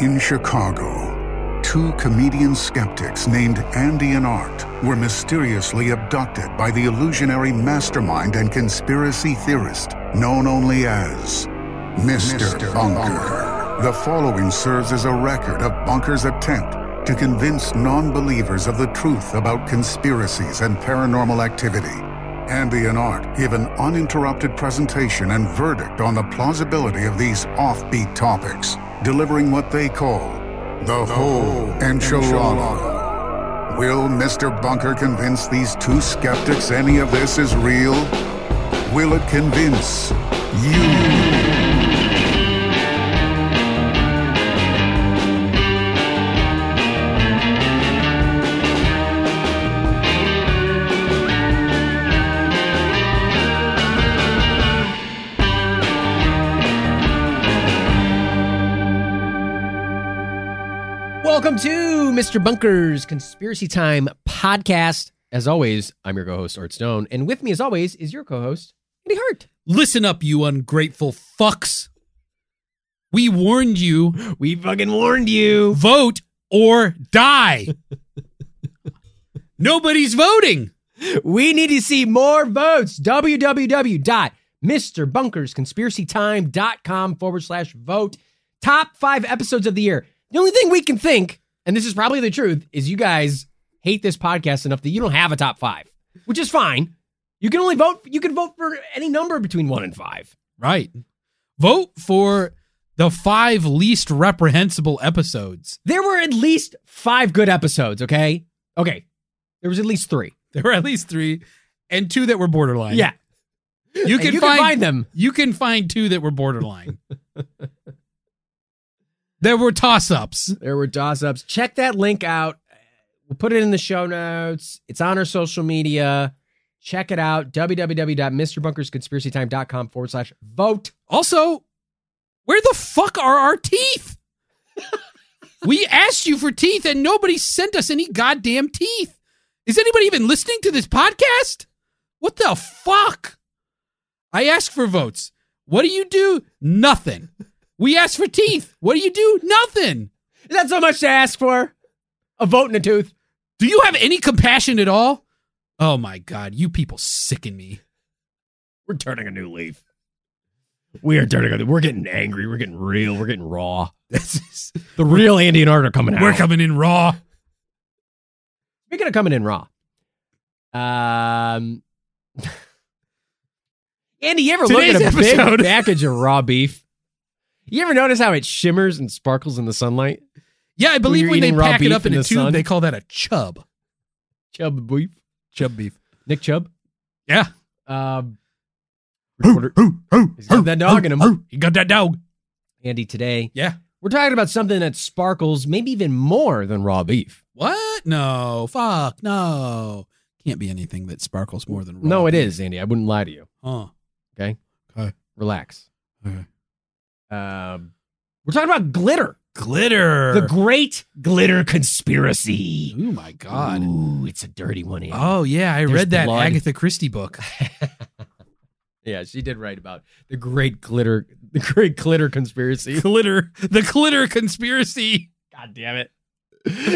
In Chicago, two comedian skeptics named Andy and Art were mysteriously abducted by the illusionary mastermind and conspiracy theorist known only as Mr. Mr. Bunker. Bunker. The following serves as a record of Bunker's attempt to convince non believers of the truth about conspiracies and paranormal activity. Andy and Art give an uninterrupted presentation and verdict on the plausibility of these offbeat topics, delivering what they call the, whole enchilada. Will Mr. Bunker convince these two skeptics any of this is real? Will it convince you? Welcome to Mr. Bunker's Conspiracy Time podcast. As always, I'm your co-host Art Stone, and with me, as always, is your co-host Andy Hart. Listen up, you ungrateful fucks. We warned you. We fucking warned you. Vote or die. Nobody's voting. We need to see more votes. www.mrbunkersconspiracytime.com forward slash vote. Top five episodes of the year. The only thing we can think, and this is probably the truth, is you guys hate this podcast enough that you don't have a top five, which is fine. You can only vote. You can vote for any number between one and five. Right. Vote for the five least reprehensible episodes. There were at least five good episodes. Okay. Okay. There was at least three. There were at least three, and two that were borderline. Yeah. You can, you find, can find them. You can find two that were borderline. there were toss ups. There were toss ups. Check that link out. We'll put it in the show notes. It's on our social media. Check it out. www.mrbunkersconspiracytime.com forward slash vote. Also, where the fuck are our teeth? we asked you for teeth and nobody sent us any goddamn teeth. Is anybody even listening to this podcast? What the fuck? I ask for votes. What do you do? Nothing. We asked for teeth. What do you do? Nothing. Is that so much to ask for? A vote and a tooth. Do you have any compassion at all? Oh my God, you people sicken me. We're turning a new leaf. We are turning a We're getting angry. We're getting real. We're getting raw. This is, The real Andy and Art are coming out. we're coming in raw. Speaking of coming in raw, um, Andy, you ever Today's look at a episode- big package of raw beef? You ever notice how it shimmers and sparkles in the sunlight? Yeah, I believe you're when they pack it up in, in a the tube, sun? they call that a chub. Chubb beef, Chub beef. Nick Chubb. Yeah. Um, reporter- He's got that dog in him. He got that dog. Andy, today Yeah. we're talking about something that sparkles maybe even more than raw beef. What? No. Fuck. No. Can't be anything that sparkles more than raw no, it beef. is, Andy. I wouldn't lie to you. Huh. Okay. Okay. Relax. Okay. Um, we're talking about glitter. Glitter. The great glitter conspiracy. oh my god. Ooh, it's a dirty one. Andy. Oh yeah, I There's read that blood. Agatha Christie book. yeah, she did write about the great glitter, the great glitter conspiracy. Glitter. The glitter conspiracy. God damn it.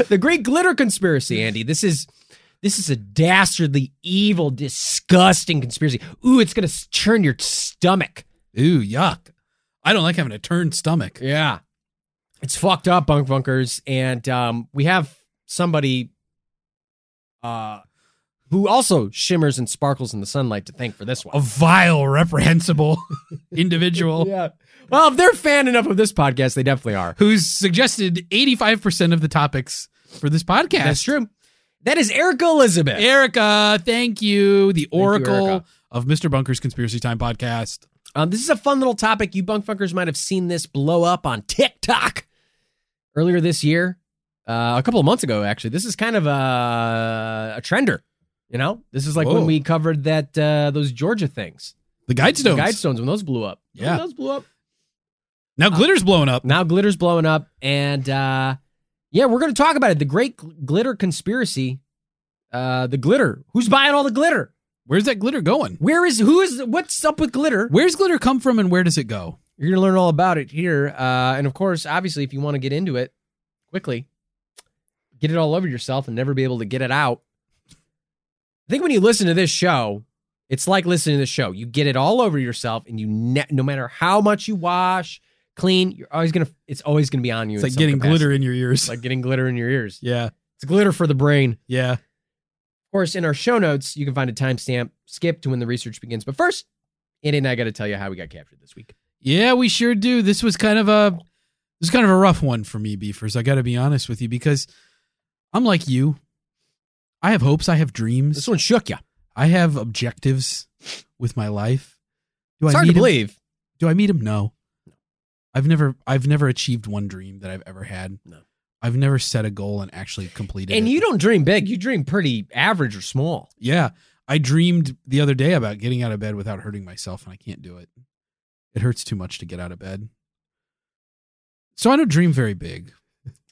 the great glitter conspiracy, Andy. This is this is a dastardly, evil, disgusting conspiracy. Ooh, it's gonna churn your stomach. Ooh, yuck. I don't like having a turned stomach. Yeah, it's fucked up, bunk bunkers, and um, we have somebody uh who also shimmers and sparkles in the sunlight to thank for this one. A vile, reprehensible individual yeah. Well, if they're fan enough of this podcast, they definitely are. who's suggested 85% of the topics for this podcast. That's true. That is Erica Elizabeth. Erica, thank you. The you, oracle Erica. of Mr. Bunker's Conspiracy Time podcast. Um, this is a fun little topic. You bunk funkers might have seen this blow up on TikTok. earlier this year, uh, a couple of months ago, actually. This is kind of a, a trender. You know, this is like Whoa. when we covered that uh, those Georgia things, The guide the stones. guide stones when those blew up. Yeah. those blew up. now glitter's blowing up. Now glitter's blowing up, and uh, yeah, we're going to talk about it. The Great Gl- Glitter Conspiracy. Uh, the glitter. Who's buying all the glitter? Where's that glitter going? Where is who is what's up with glitter? Where's glitter come from and where does it go? You're to learn all about it here. Uh, and of course, obviously, if you want to get into it quickly, get it all over yourself and never be able to get it out. I think when you listen to this show, it's like listening to the show. You get it all over yourself, and you ne- no matter how much you wash, clean, you're always gonna. It's always gonna be on you. It's like getting capacity. glitter in your ears. It's like getting glitter in your ears. yeah. It's glitter for the brain. Yeah. Of course, in our show notes, you can find a timestamp skip to when the research begins. But first, Andy and I got to tell you how we got captured this week. Yeah, we sure do. This was kind of a this is kind of a rough one for me, Beefers. I got to be honest with you because I'm like you. I have hopes. I have dreams. This one shook you. I have objectives with my life. Do It's I hard meet to believe. Do I meet him? No. I've never I've never achieved one dream that I've ever had. No. I've never set a goal and actually completed it. And it. you don't dream big. You dream pretty average or small. Yeah. I dreamed the other day about getting out of bed without hurting myself, and I can't do it. It hurts too much to get out of bed. So I don't dream very big.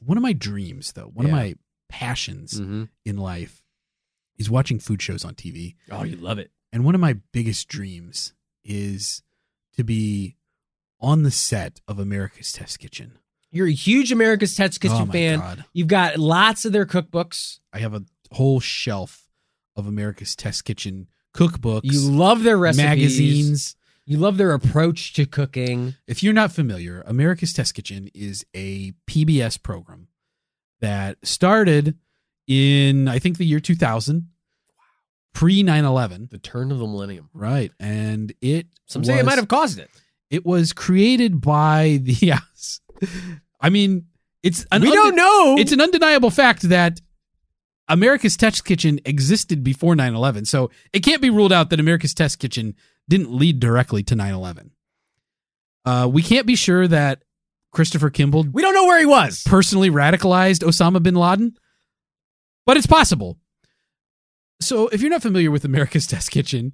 One of my dreams, though, one of my passions Mm-hmm. in life is watching food shows on TV. Oh, you love it. And one of my biggest dreams is to be on the set of America's Test Kitchen. You're a huge America's Test Kitchen oh fan. God. You've got lots of their cookbooks. I have a whole shelf of America's Test Kitchen cookbooks, You love their recipes. magazines. You love their approach to cooking. If you're not familiar, America's Test Kitchen is a PBS program that started in, I think, the year 2000, pre 9 11. The turn of the millennium. Right. And it. Some say it might have caused it. It was created by the. Yes. I mean, it's. An we unde- don't know. It's an undeniable fact that America's Test Kitchen existed before 9 11. So it can't be ruled out that America's Test Kitchen didn't lead directly to 9 11. Uh, we can't be sure that Christopher Kimball we don't know where he was. personally radicalized Osama bin Laden, but it's possible. So, if you're not familiar with America's Test Kitchen,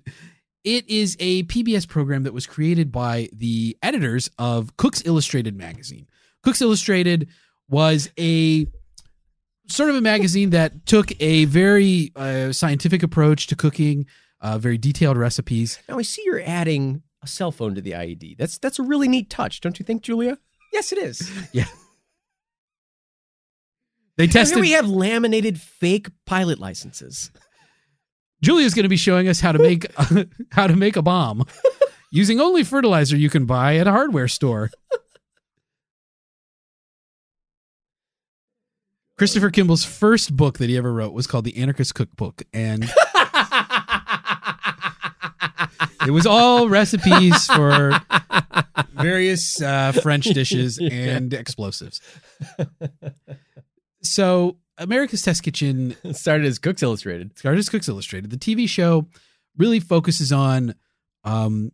it is a PBS program that was created by the editors of Cooks Illustrated magazine. Cooks Illustrated was a sort of a magazine that took a very uh, scientific approach to cooking, uh, very detailed recipes. Now I see you're adding a cell phone to the IED. That's that's a really neat touch, don't you think, Julia? Yes, it is. Yeah. They Now tested. Here we have laminated fake pilot licenses. Julia's going to be showing us how to make how to make a bomb using only fertilizer you can buy at a hardware store. Christopher Kimball's first book that he ever wrote was called The Anarchist Cookbook and it was all recipes for various uh, French dishes and explosives. So, America's Test Kitchen started as Cooks Illustrated. Started as Cooks Illustrated. The TV show really focuses on um,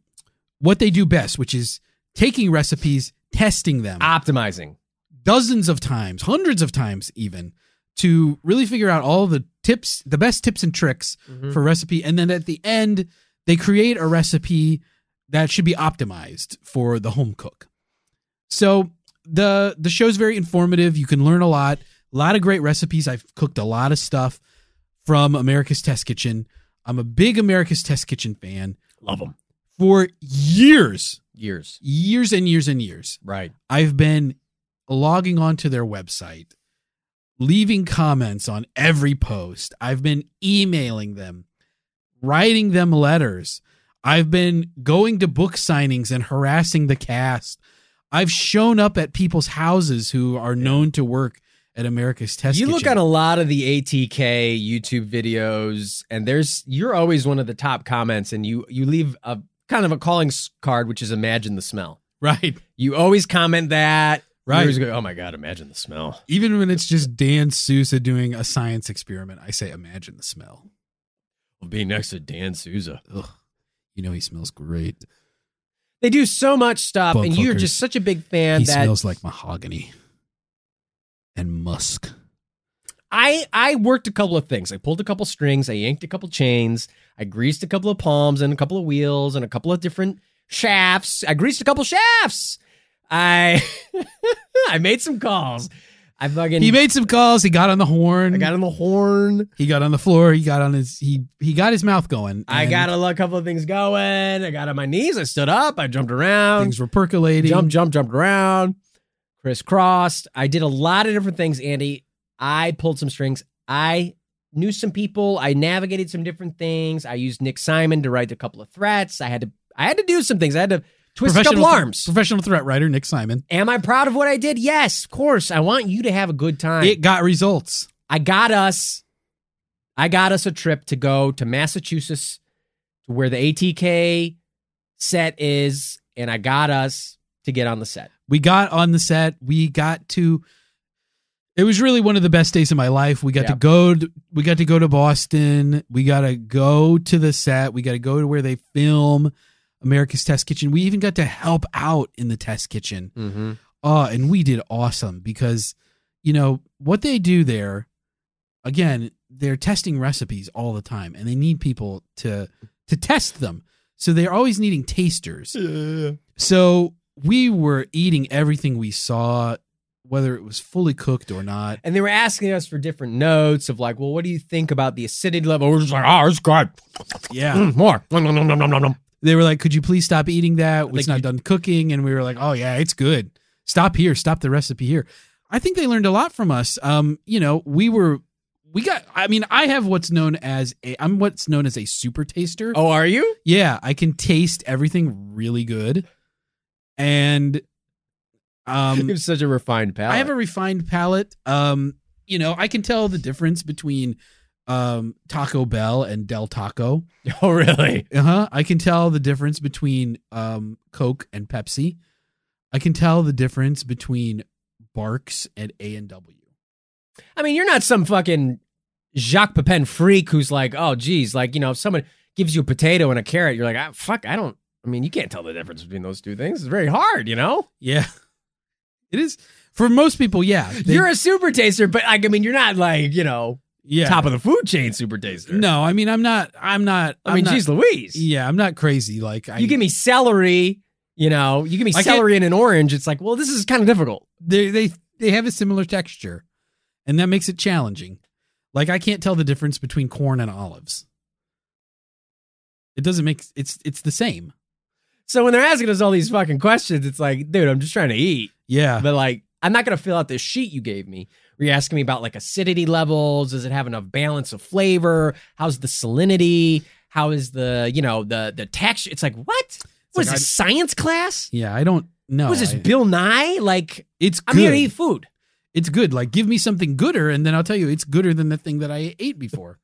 what they do best, which is taking recipes, testing them Optimizing. Dozens of times, hundreds of times even, to really figure out all the tips, the best tips and tricks Mhm. for recipe. And then at the end, they create a recipe that should be optimized for the home cook. So the the show's very informative. You can learn a lot. A lot of great recipes. I've cooked a lot of stuff from America's Test Kitchen. I'm a big America's Test Kitchen fan. Love them. For years, Years. years and years and years, Right. I've been logging onto their website, leaving comments on every post. I've been emailing them, writing them letters. I've been going to book signings and harassing the cast. I've shown up at people's houses who are known to work at America's Test you look at a lot of the ATK YouTube videos, and there's you're always one of the top comments, and you you leave a kind of a calling card, which is imagine the smell. right. You always comment that. Right. You always go, oh my god, imagine the smell. Even when it's just Dan Souza doing a science experiment, I say, imagine the smell. Of being next to Dan Souza. Ugh. You know he smells great. They do so much stuff, Bug and you're just such a big fan he that smells like mahogany. and musk. I I worked a couple of things. I pulled a couple strings, I yanked a couple chains, I greased a couple of palms and a couple of wheels and a couple of different shafts. I greased a couple shafts. I I made some calls. I fucking He made some calls. He got on the horn. I got on the horn. he got on the floor. He got on his. He he got his mouth going. I and got a couple of things going. I got on my knees. I stood up. I jumped around. Things were percolating. Jump, jump, jumped around. Crisscrossed. I did a lot of different things, Andy. I pulled some strings. I knew some people. I navigated some different things. I used Nick Simon to write a couple of threats. I had to. I had to do some things. I had to twist a couple Professional- arms. Professional threat writer Nick Simon. Am I proud of what I did? Yes, of course. I want you to have a good time. It got results. I got us I got us a trip to go to Massachusetts to where the ATK set is and I got us to get on the set. We got on the set. We got to. It was really one of the best days of my life. We got to go. To, we got to go to Boston. We got to go to the set. We got to go to where they film America's Test Kitchen. We even got to help out in the test kitchen. Mm-hmm. Oh, and we did awesome because, you know, what they do there, again, they're testing recipes all the time and they need people to to test them. So they're always needing tasters. So we were eating everything we saw, whether it was fully cooked or not. And they were asking us for different notes of like, well, what do you think about the acidity level? We're just like, oh, it's good. Yeah. Mm, more. They were like, could you please stop eating that? Like It's not you- done cooking. And we were like, oh, yeah, it's good. Stop here. Stop the recipe here. I think they learned a lot from us. Um, you know, we were, we got, I mean, I have what's known as a, I'm what's known as a super taster. Oh, are you? Yeah, I can taste everything really good. And, um, you have such a refined palate. I have a refined palate. Um, you know, I can tell the difference between um Taco Bell and Del Taco. oh, really? Uh-huh. I can tell the difference between um Coke and Pepsi. I can tell the difference between Barq's and A and W. I mean, you're not some fucking Jacques Pepin freak who's like, oh, geez, like, you know, if someone gives you a potato and a carrot, you're like, ah, fuck, I don't, I mean, you can't tell the difference between those two things. It's very hard, you know? Yeah. It is for most people, yeah. They- you're a super taster, but like, I mean, you're not like, you know, yeah. top of the food chain super taster. No, I mean I'm not I'm not I mean, I'm geez not, Louise. Yeah, I'm not crazy. Like I you give me celery, you know, you give me I celery and an orange. It's like, well, this is kind of difficult. they they they have a similar texture, and that makes it challenging. Like I can't tell the difference between corn and olives. It doesn't make it's it's the same. So when they're asking us all these fucking questions, it's like, dude, I'm just trying to eat. Yeah, But like, I'm not gonna fill out this sheet you gave me. Where you're asking me about like acidity levels. Does it have enough balance of flavor? How's the salinity? How is the you know the the texture? It's like what? Was like this science class? yeah. I don't know. Was this I- Bill Nye? Like it's I'm good. here to eat food. It's good. Like give me something gooder, and then I'll tell you it's gooder than the thing that I ate before.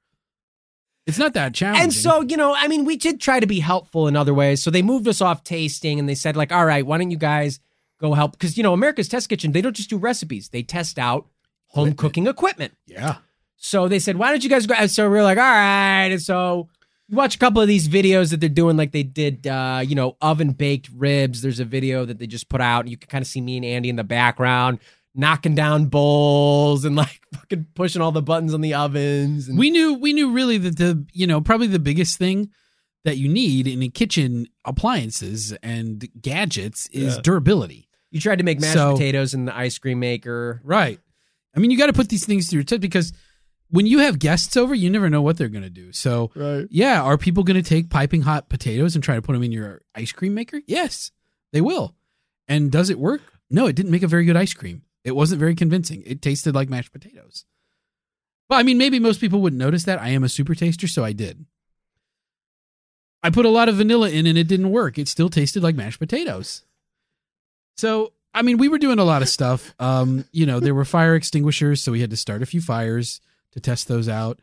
It's not that challenging. And so, you know, I mean, we did try to be helpful in other ways. So they moved us off tasting and they said, like, all right, why don't you guys go help? Because, you know, America's Test Kitchen, they don't just do recipes, they test out home Equipment. cooking equipment. yeah, So they said, why don't you guys go? and So we are like, all right. And so you watch a couple of these videos that they're doing, like they did, uh, you know, oven baked ribs. There's a video that they just put out, and you can kind of see me and Andy in the background knocking down bowls and like fucking pushing all the buttons on the ovens. And we knew we knew really that the you know probably the biggest thing that you need in a kitchen appliances and gadgets is Yeah. durability. you tried to make mashed So- potatoes in the ice cream maker. Right. I mean, you got to put these things through your test because when you have guests over, you never know what they're going to do. So, Right. yeah, are people going to take piping hot potatoes and try to put them in your ice cream maker? Yes, they will. And does it work? No, it didn't make a very good ice cream. It wasn't very convincing. It tasted like mashed potatoes. Well, I mean, maybe most people wouldn't notice that. I am a super taster, so I did. I put a lot of vanilla in and it didn't work. It still tasted like mashed potatoes. So, I mean, we were doing a lot of stuff. Um, you know, there were fire extinguishers, so we had to start a few fires to test those out.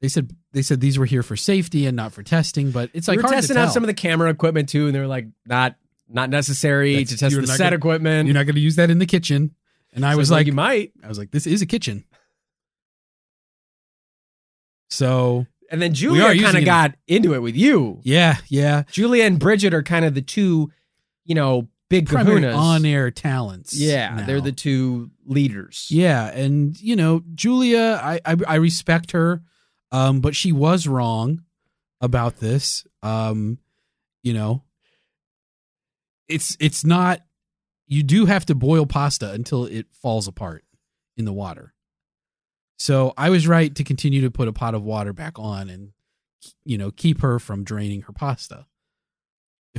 They said they said these were here for safety and not for testing, but it's like we were testing out some of the camera equipment too, and they were like, not not necessary That's- to test the set gonna- equipment. You're not going to use that in the kitchen. And I So was like, you might. I was like, this is a kitchen. So And then Julia kind of got into it with you. yeah, yeah, Julia and Bridget are kind of the two, you know, big primary kahunas. on-air talents. Yeah, now. they're the two leaders. Yeah, and you know, Julia, I I, I respect her, um, but she was wrong about this. Um, you know, it's it's not. You do have to boil pasta until it falls apart in the water. So I was right to continue to put a pot of water back on and you know keep her from draining her pasta.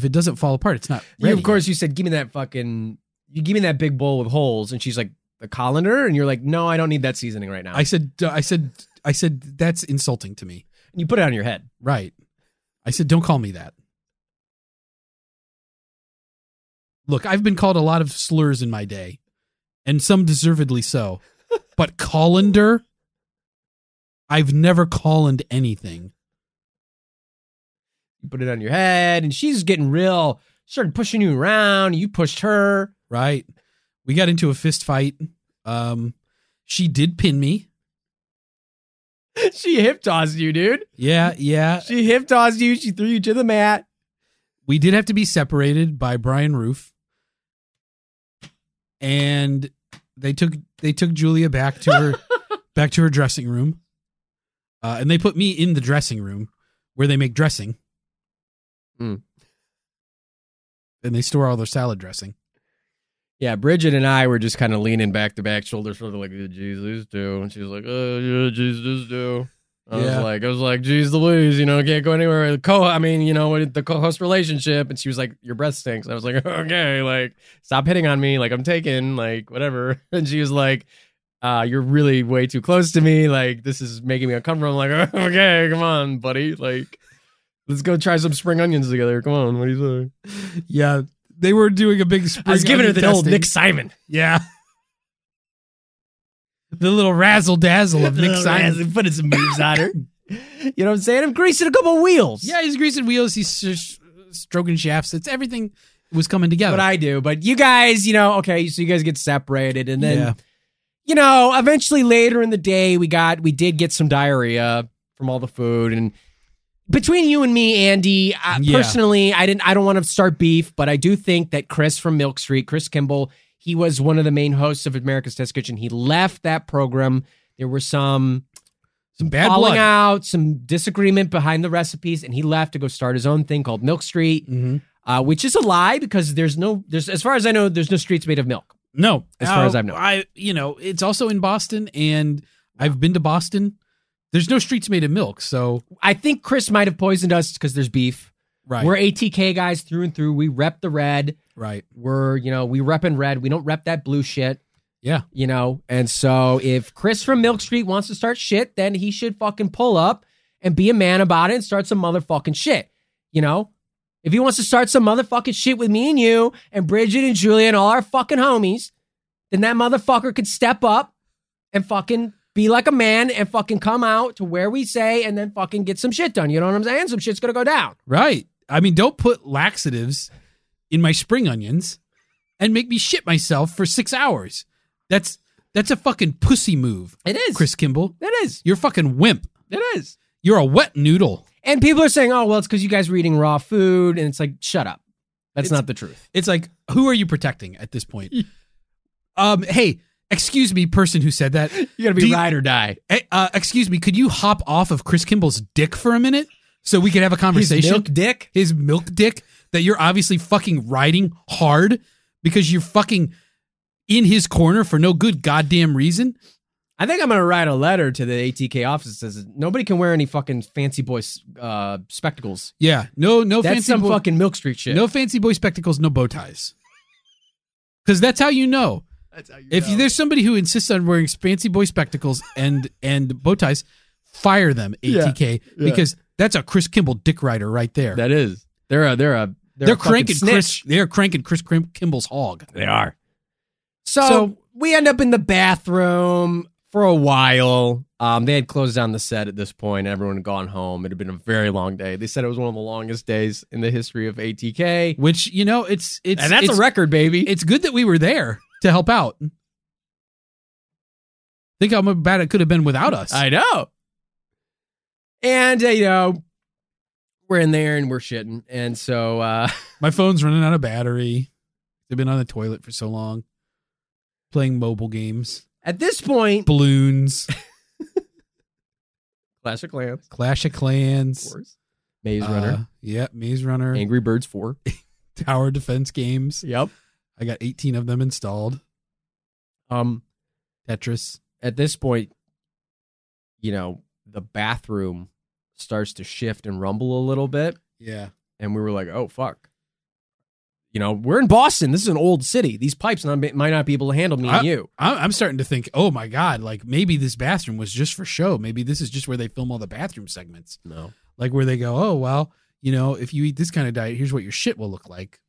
If it doesn't fall apart, it's not. You, Ready of course, you said, "Give me that fucking." You give me that big bowl with holes, and she's like, "The colander," and you're like, "No, I don't need that seasoning right now." I said, I said, I said that's insulting to me. and you put it on your head. Right. I said, don't call me that. Look, I've been called a lot of slurs in my day, and some deservedly so. but colander, I've never coloned anything. You put it on your head, and she's getting real. Started pushing you around. You pushed her. Right. We got into a fist fight. Um, she did pin me. she hip tossed you, dude. Yeah, yeah. She hip tossed you. She threw you to the mat. we did have to be separated by Bryan Roof, and they took they took Julia back to her back to her dressing room, uh, and they put me in the dressing room where they make dressing, Mm. and they store all their salad dressing. Yeah, Bridget and I were just kind of leaning back to back, shoulders sort of like, these two. And she was like, oh, yeah, geez, do." I Yeah. was like, I was like, geez, Louise, you know, can't go anywhere. Co, I mean, you know, with the co-host relationship. And she was like, your breath stinks. I was like, okay, like, stop hitting on me. Like, I'm taken, like, whatever. And she was like, uh, you're really way too close to me. Like, this is making me uncomfortable. I'm like, okay, come on, buddy. Like, let's go try some spring onions together. Come on, what do you say? Yeah, they were doing a big. Spring I was giving her onion the old. Nick Simon. Yeah, the little razzle dazzle of Nick Simon. putting some moves on her. You know what I'm saying? I'm greasing a couple wheels. Yeah, he's greasing wheels. He's s- stroking shafts. It's everything was coming together. What I do. But you guys, you know, okay, so you guys get separated and then Yeah. you know, eventually later in the day we got we did get some diarrhea from all the food and between you and me, Andy, uh, Yeah. personally, I didn't I don't want to start beef, but I do think that Chris from Milk Street, Chris Kimball, he was one of the main hosts of America's Test Kitchen. He left that program. There were some some bad falling blood. out, some disagreement behind the recipes, and he left to go start his own thing called Milk Street, hmm uh, which is a lie because there's no, there's as far as I know, there's no streets made of milk. No, As far Uh, as I know. I you know it's also in Boston, and I've been to Boston. There's no streets made of milk, so I think Chris might have poisoned us because there's beef. right, We're ATK guys through and through. We rep the red. right, We're you know we rep in red. We don't rep that blue shit. yeah, You know, and so if Chris from Milk Street wants to start shit, then he should fucking pull up and be a man about it and start some motherfucking shit. You know, if he wants to start some motherfucking shit with me and you and Bridget and Julia and all our fucking homies, then that motherfucker could step up and fucking be like a man and fucking come out to where we say and then fucking get some shit done. You know what I'm saying? Some shit's gonna go down. right. I mean, don't put laxatives in my spring onions and make me shit myself for six hours. That's that's a fucking pussy move, It is. Chris Kimball. It is. You're a fucking wimp. It is. You're a wet noodle. And people are saying, oh, well, it's because you guys were eating raw food. And it's like, shut up. That's It's- not the truth. It's like, who are you protecting at this point? um, hey, excuse me, person who said that. You gotta Do you- ride or die. Uh, excuse me, could you hop off of Chris Kimball's dick for a minute so we could have a conversation? His milk dick. His milk dick that you're obviously fucking riding hard because you're fucking in his corner for no good goddamn reason. I think I'm gonna write a letter to the ATK office that says nobody can wear any fucking fancy boy uh, spectacles. Yeah, no, no That's fancy some boy, fucking Milk Street shit. no fancy boy spectacles, no bow ties. Because that's how you know. That's how you If there's somebody who insists on wearing fancy boy spectacles and and bow ties, fire them, ATK, yeah. because that's a Chris Kimball dick rider right there. that is, they're a they're a they're, they're a cranking snitch. Chris. They're cranking Chris Kim- Kimball's hog. They are. So, So- we end up in the bathroom for a while. Um, they had closed down the set at this point. Everyone had gone home. It had been a very long day. They said it was one of the longest days in the history of ATK, Which you know, it's it's and that's it's, a record, baby. It's good that we were there to help out. Think how bad it could have been without us. I know. And uh, you know, we're in there and we're shitting, and so uh, My phone's running out of battery. They've been on the toilet for so long. playing mobile games, At this point, balloons, Clash of Clans, Clash of Clans, of course. Maze uh, Runner, yeah, Maze Runner, Angry Birds 4. tower defense games. Yep. I got 18 of them installed. Um, Tetris. at this point, you know, the bathroom starts to shift and rumble a little bit. Yeah. And we were like, oh, fuck. You know, we're in Boston. This is an old city. These pipes not, might not be able to handle me and you. I'm starting to think, oh my god, like maybe this bathroom was just for show. Maybe this is just where they film all the bathroom segments, No. like where they go, oh well, you know, if you eat this kind of diet, here's what your shit will look like.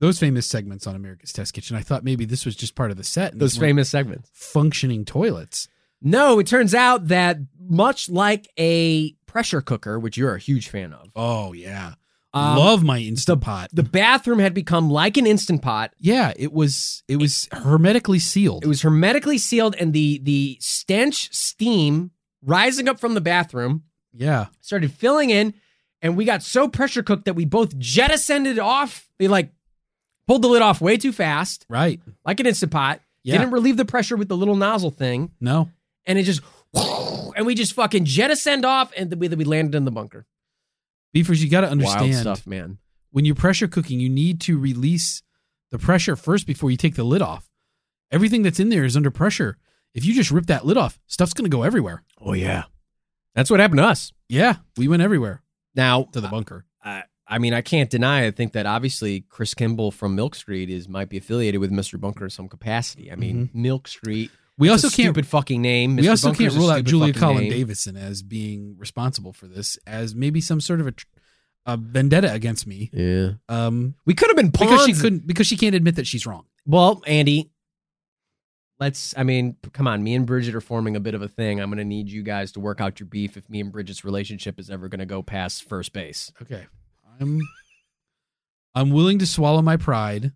Those famous segments on America's Test Kitchen. I thought maybe this was just part of the set. Those famous segments. functioning toilets. No, it turns out that much like a pressure cooker, which you're a huge fan of, Oh yeah, um, love my instant pot. the bathroom had become like an instant pot. yeah, it was it was hermetically sealed. It was hermetically sealed, and the the stench steam rising up from the bathroom yeah, started filling in, and we got so pressure cooked that we both jettisoned it off. They like pulled the lid off way too fast, right. like an instant pot. Yeah, Didn't relieve the pressure with the little nozzle thing, no, and it just and we just fucking jettisoned off, and then we, then we landed in the bunker. beefers, you got to Wild understand stuff, man. when you're pressure cooking, you need to release the pressure first before you take the lid off. Everything that's in there is under pressure. If you just rip that lid off, stuff's going to go everywhere. Oh yeah, that's what happened to us. Yeah, we went everywhere Now to the bunker. I, mean, I can't deny. I think that obviously Chris Kimball from Milk Street is might be affiliated with Mr. Bunker in some capacity. I mean, Milk Street. We also a can't stupid fucking name. we also Bunker's can't rule out Julia Collin name. Davison as being responsible for this, as maybe some sort of a, a vendetta against me. Yeah, Um, we could have been pawns. because she couldn't because she can't admit that she's wrong. Well, Andy, let's. I mean, come on. Me and Bridget are forming a bit of a thing. I'm going to need you guys to work out your beef if me and Bridget's relationship is ever going to go past first base. Okay, I'm I'm willing to swallow my pride,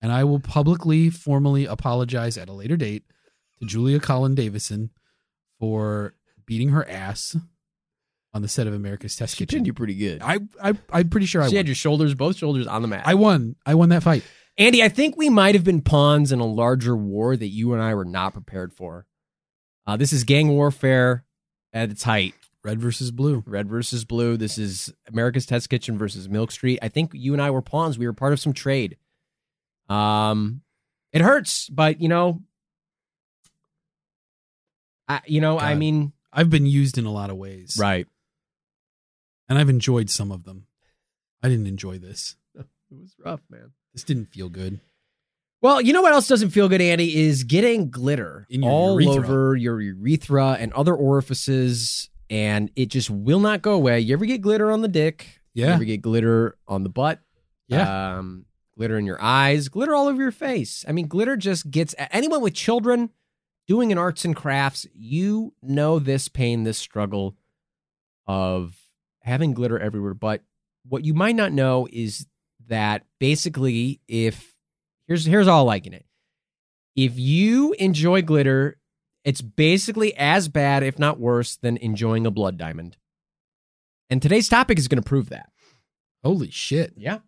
and I will publicly, formally apologize at a later date to Julia Collin Davison for beating her ass on the set of America's Test She Kitchen. did you pretty good. I, I I'm pretty sure I she won. had your shoulders, both shoulders on the mat. I won. I won that fight. Andy, I think we might have been pawns in a larger war that you and I were not prepared for. Uh, this is gang warfare at its height. Red versus blue. Red versus blue. This is America's Test Kitchen versus Milk Street. I think you and I were pawns. We were part of some trade. Um, it hurts, but you know, I you know, I mean, I've been used in a lot of ways, right? and I've enjoyed some of them. I didn't enjoy this. It was rough, man. This didn't feel good. Well, you know what else doesn't feel good, Andy, is getting glitter In your all urethra. over your urethra and other orifices, and it just will not go away. You ever get glitter on the dick? You Yeah. ever get glitter on the butt? Yeah. Um, glitter in your eyes, glitter all over your face. I mean, glitter just gets anyone with children doing an arts and crafts, you know this pain, this struggle of having glitter everywhere. But what you might not know is that basically, if here's here's all liking it. If you enjoy glitter, it's basically as bad, if not worse, than enjoying a blood diamond. And today's topic is going to prove that. Holy shit. Yeah.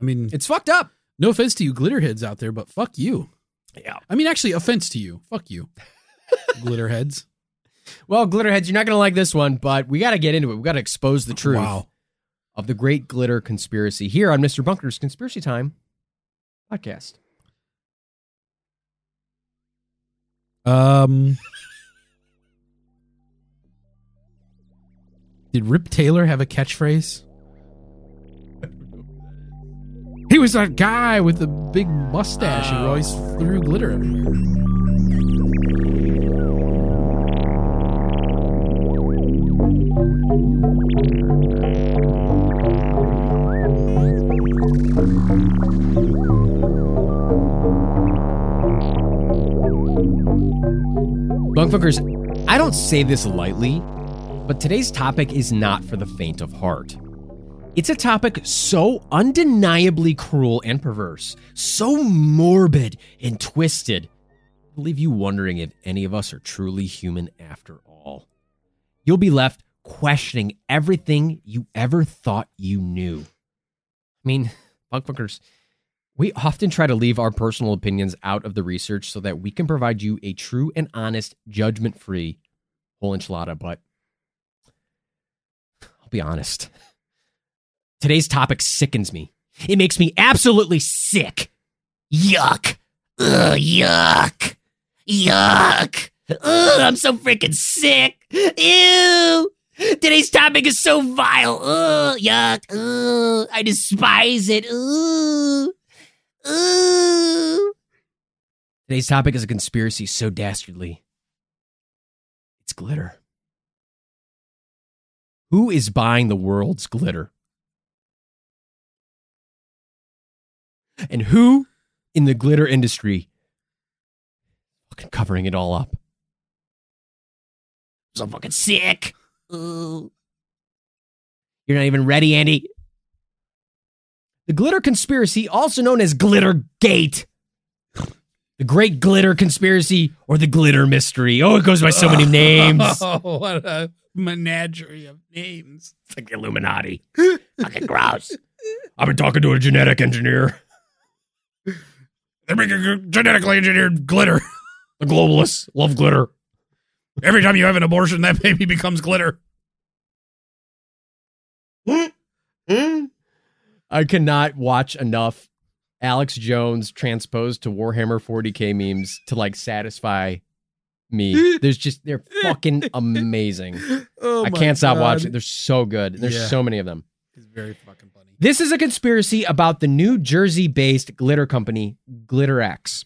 I mean, It's fucked up. no offense to you glitterheads out there, but fuck you. Yeah. I mean, actually, offense to you. Fuck you, glitterheads. Well, glitterheads, you're not going to like this one, but we got to get into it. We got to expose the truth Wow. of the great glitter conspiracy here on Mr. Bunker's Conspiracy Time podcast. Um, did Rip Taylor have a catchphrase? He was that guy with the big mustache who always threw glitter everywhere. Bunkfuckers, I don't say this lightly, but today's topic is not for the faint of heart. It's a topic so undeniably cruel and perverse, so morbid and twisted, it'll leave you wondering if any of us are truly human after all. You'll be left questioning everything you ever thought you knew. I mean, Bunkfuckers, We often try to leave our personal opinions out of the research so that we can provide you a true and honest, judgment free whole enchilada. But I'll be honest. Today's topic sickens me. It makes me absolutely sick. Yuck. Ugh, yuck. Yuck. Ugh, I'm so freaking sick. Ew. Today's topic is so vile. Ugh, yuck. Ugh, I despise it. Ugh. Today's topic is a conspiracy so dastardly. It's glitter. Who is buying the world's glitter? And who in the glitter industry fucking covering it all up? So fucking sick. Ooh. You're not even ready, Andy. The glitter conspiracy, also known as Glittergate, The Great Glitter Conspiracy or the Glitter Mystery. Oh, it goes by so many names. Oh, what a menagerie of names. It's like the Illuminati. Fucking gross. I've been talking to a genetic engineer. They're making genetically engineered glitter. The globalists love glitter. Every time you have an abortion, that baby becomes glitter. Hmm? Hmm? I cannot watch enough Alex Jones transposed to Warhammer 40k memes to like satisfy me. There's just they're fucking amazing. Oh I can't stop watching. They're so good. There's Yeah. so many of them. It's very fucking funny. This is a conspiracy about the New Jersey-based glitter company Glitterex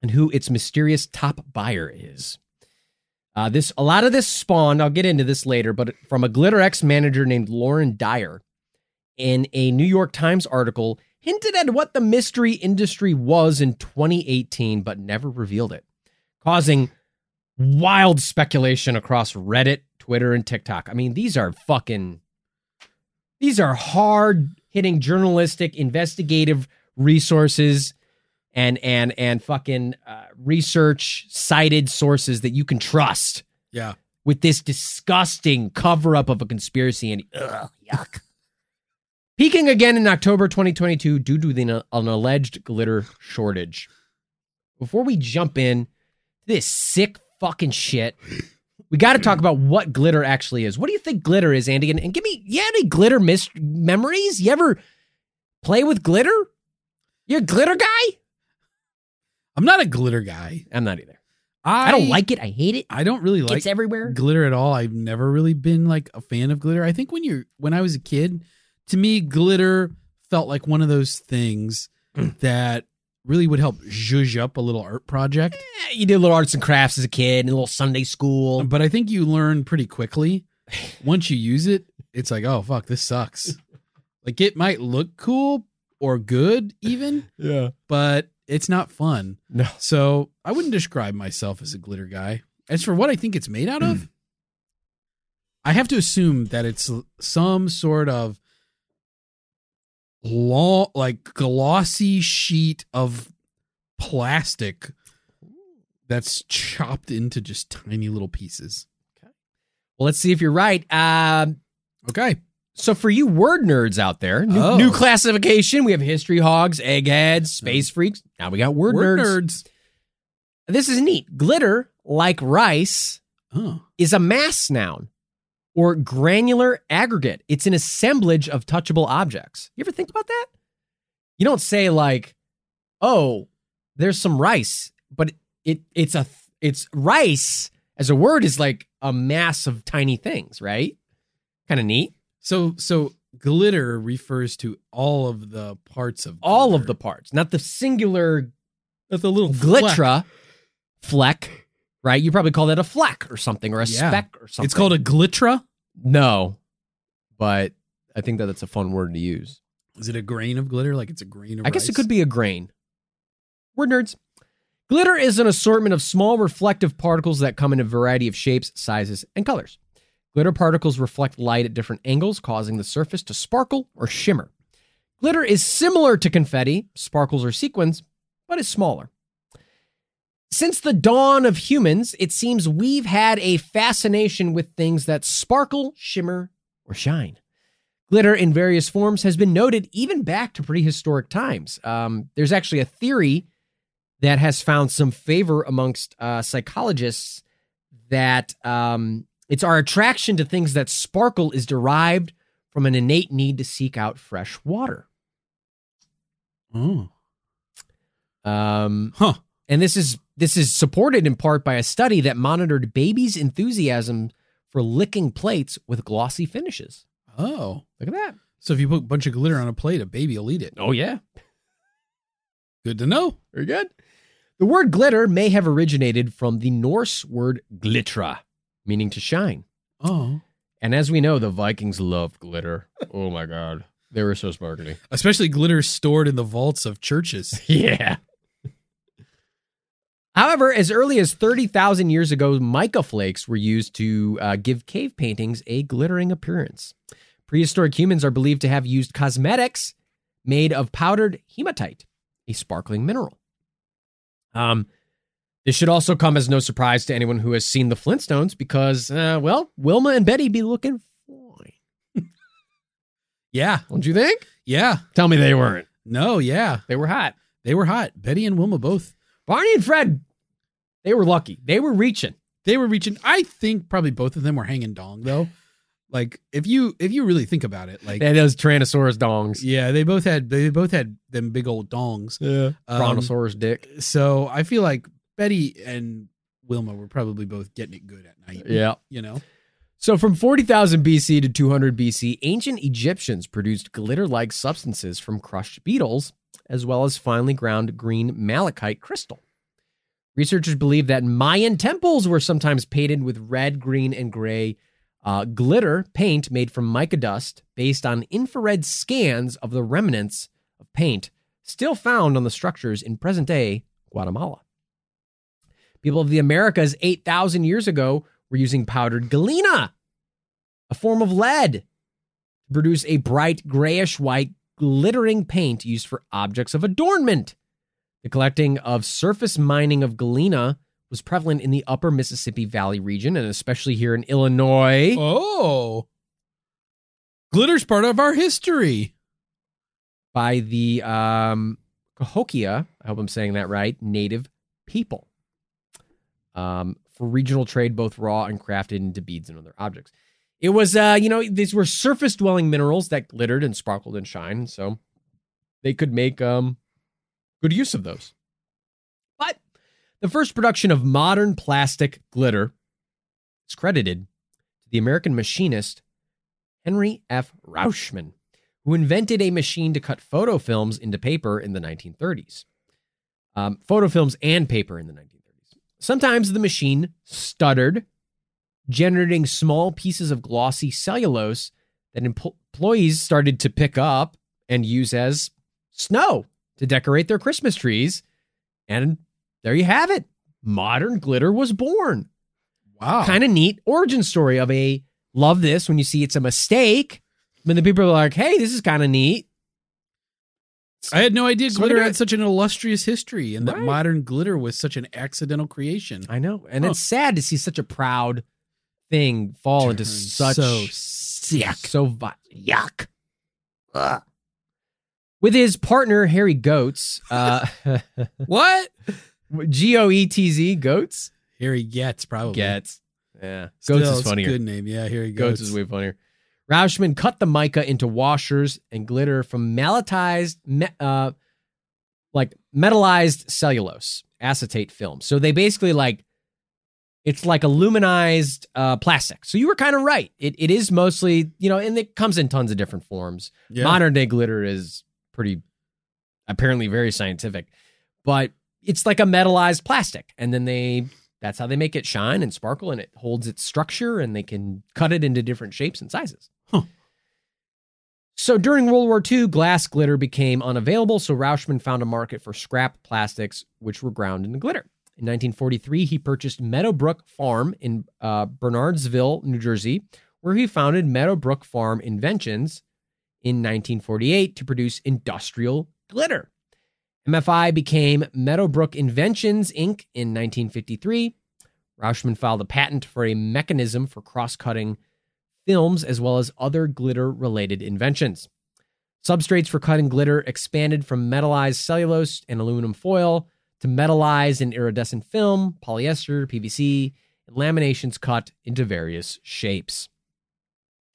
and who its mysterious top buyer is. Uh, this a lot of this spawned. I'll get into this later, but from a Glitterex manager named Lauren Dyer, in a New York Times article, hinted at what the mystery industry was in 2018, but never revealed it, causing wild speculation across Reddit, Twitter, and TikTok. I mean, these are fucking these are hard hitting journalistic investigative resources and and and fucking uh, research cited sources that you can trust Yeah. with this disgusting cover up of a conspiracy and ugh, yuck. Peaking again in October 2022 due to the, an alleged glitter shortage. Before we jump in to this sick fucking shit, we got to talk about what glitter actually is. What do you think glitter is, Andy? And, and give me, you have any glitter mis- memories? You ever play with glitter? You a glitter guy? I'm not a glitter guy. I'm not either. I, I don't like it. I hate it. I don't really like It's everywhere. glitter at all. I've never really been like a fan of glitter. I think when you're when I was a kid, to me, glitter felt like one of those things that really would help zhuzh up a little art project. Eh, You did a little arts and crafts as a kid, and a little Sunday school. But I think you learn pretty quickly once you use it. It's like, oh fuck, this sucks. like it might look cool or good even, Yeah. but it's not fun. No. So I wouldn't describe myself as a glitter guy. As for what I think it's made out of, I have to assume that it's some sort of long, like glossy sheet of plastic that's chopped into just tiny little pieces. Well, let's see if you're right. Um, Okay. so for you word nerds out there, new, Oh. new classification. We have history hogs, eggheads, space freaks. Now we got word, Word nerds. nerds. This is neat. Glitter, like rice, Oh. is a mass noun or granular aggregate. It's an assemblage of touchable objects. You ever think about that? You don't say like, "Oh, there's some rice," but it it's a it's rice as a word is like a mass of tiny things, right? Kind of neat. So so glitter refers to all of the parts of All of the parts, not the singular the little glitra fleck, right? You probably call that a fleck or something or a Yeah. speck or something. It's called a glitra. no, but I think that it's a fun word to use. Is it a grain of glitter? Like it's a grain of I guess it could be a grain. We're nerds. Glitter is an assortment of small reflective particles that come in a variety of shapes, sizes, and colors. Glitter particles reflect light at different angles, causing the surface to sparkle or shimmer. Glitter is similar to confetti, sparkles, or sequins, but is smaller. Since the dawn of humans, it seems we've had a fascination with things that sparkle, shimmer, or shine. Glitter in various forms has been noted even back to prehistoric times. Um, there's actually a theory that has found some favor amongst uh, psychologists that um, it's our attraction to things that sparkle is derived from an innate need to seek out fresh water. Oh. Um, Huh. and this is this is supported in part by a study that monitored babies' enthusiasm for licking plates with glossy finishes. Oh. Look at that! So if you put a bunch of glitter on a plate, a baby will eat it. Oh yeah, Good to know. very good. The word glitter may have originated from the Norse word glitra, meaning to shine. Oh. And as we know, the Vikings loved glitter. Oh my god, they were so sparkly. Especially glitter stored in the vaults of churches. Yeah. However, as early as 30,000 years ago, mica flakes were used to uh, give cave paintings a glittering appearance. Prehistoric humans are believed to have used cosmetics made of powdered hematite, a sparkling mineral. Um, this should also come as no surprise to anyone who has seen the Flintstones because, uh, well, Wilma and Betty be looking fine. Yeah. Don't you think? Yeah. Tell me they weren't. No, yeah. They were hot. They were hot. Betty and Wilma both. Barney and Fred, they were lucky. They were reaching. They were reaching I think probably both of them were hanging dong though. Like if you if you really think about it, like They had those Tyrannosaurus dongs. yeah, they both had they both had them big old dongs. Yeah. Um, Brontosaurus dick. So I feel like Betty and Wilma were probably both getting it good at night. Yeah. You know? So from 40,000 BC to 200 BC, ancient Egyptians produced glitter like substances from crushed beetles, as well as finely ground green malachite crystal. Researchers believe that Mayan temples were sometimes painted with red, green, and gray uh, glitter paint made from mica dust based on infrared scans of the remnants of paint still found on the structures in present day Guatemala. People of the Americas 8,000 years ago were using powdered galena, a form of lead, to produce a bright grayish white glittering paint used for objects of adornment. The collecting of surface mining of galena was prevalent in the upper Mississippi Valley region and especially here in Illinois. Oh. Glitter's part of our history. by the um, Cahokia, I hope I'm saying that right, native people um, for regional trade, both raw and crafted into beads and other objects. It was, uh, you know, these were surface dwelling minerals that glittered and sparkled and shined, so they could make um, good use of those. But the first production of modern plastic glitter is credited to the American machinist Henry F. Ruschmann who invented a machine to cut photo films into paper in the 1930s. Um, photo films and paper in the 1930s. Sometimes the machine stuttered, generating small pieces of glossy cellulose that employees started to pick up and use as snow to decorate their Christmas trees. And there you have it. Modern glitter was born Wow. kind of neat origin story of a love this when you see it's a mistake. But the people are like, hey, this is kind of neat. I had no idea So glitter had such an illustrious history and that modern glitter was such an accidental creation. I know. And Huh. it's sad to see such a proud thing fall into such so sick. So vi- yuck. Ugh. With his partner Harry Goetz, uh, What? G O E T Z Goetz Harry Gets probably. gets. Yeah, Still, Goetz is funnier. Good name. Yeah, here he Goats goes. is way funnier. Ruschmann cut the mica into washers and glitter from malatized, me- uh, like metallized cellulose acetate film. So they basically like, it's like aluminized uh, plastic. So you were kind of right. It it is mostly you know, and it comes in tons of different forms. Yeah. Modern day glitter is pretty, apparently very scientific, but it's like a metallized plastic, and then they that's how they make it shine and sparkle, and it holds its structure, and they can cut it into different shapes and sizes. Huh. So during World War II, glass glitter became unavailable, so Ruschmann found a market for scrap plastics, which were ground into glitter. In 1943, he purchased Meadowbrook Farm in uh, Bernardsville, New Jersey, where he founded Meadowbrook Farm Inventions in 1948 to produce industrial glitter. MFI became Meadowbrook Inventions Inc. in 1953. Ruschmann filed a patent for a mechanism for cross cutting films, as well as other glitter related inventions. Substrates for cutting glitter expanded from metallized cellulose and aluminum foil to metallized and iridescent film, polyester, PVC, and laminations cut into various shapes.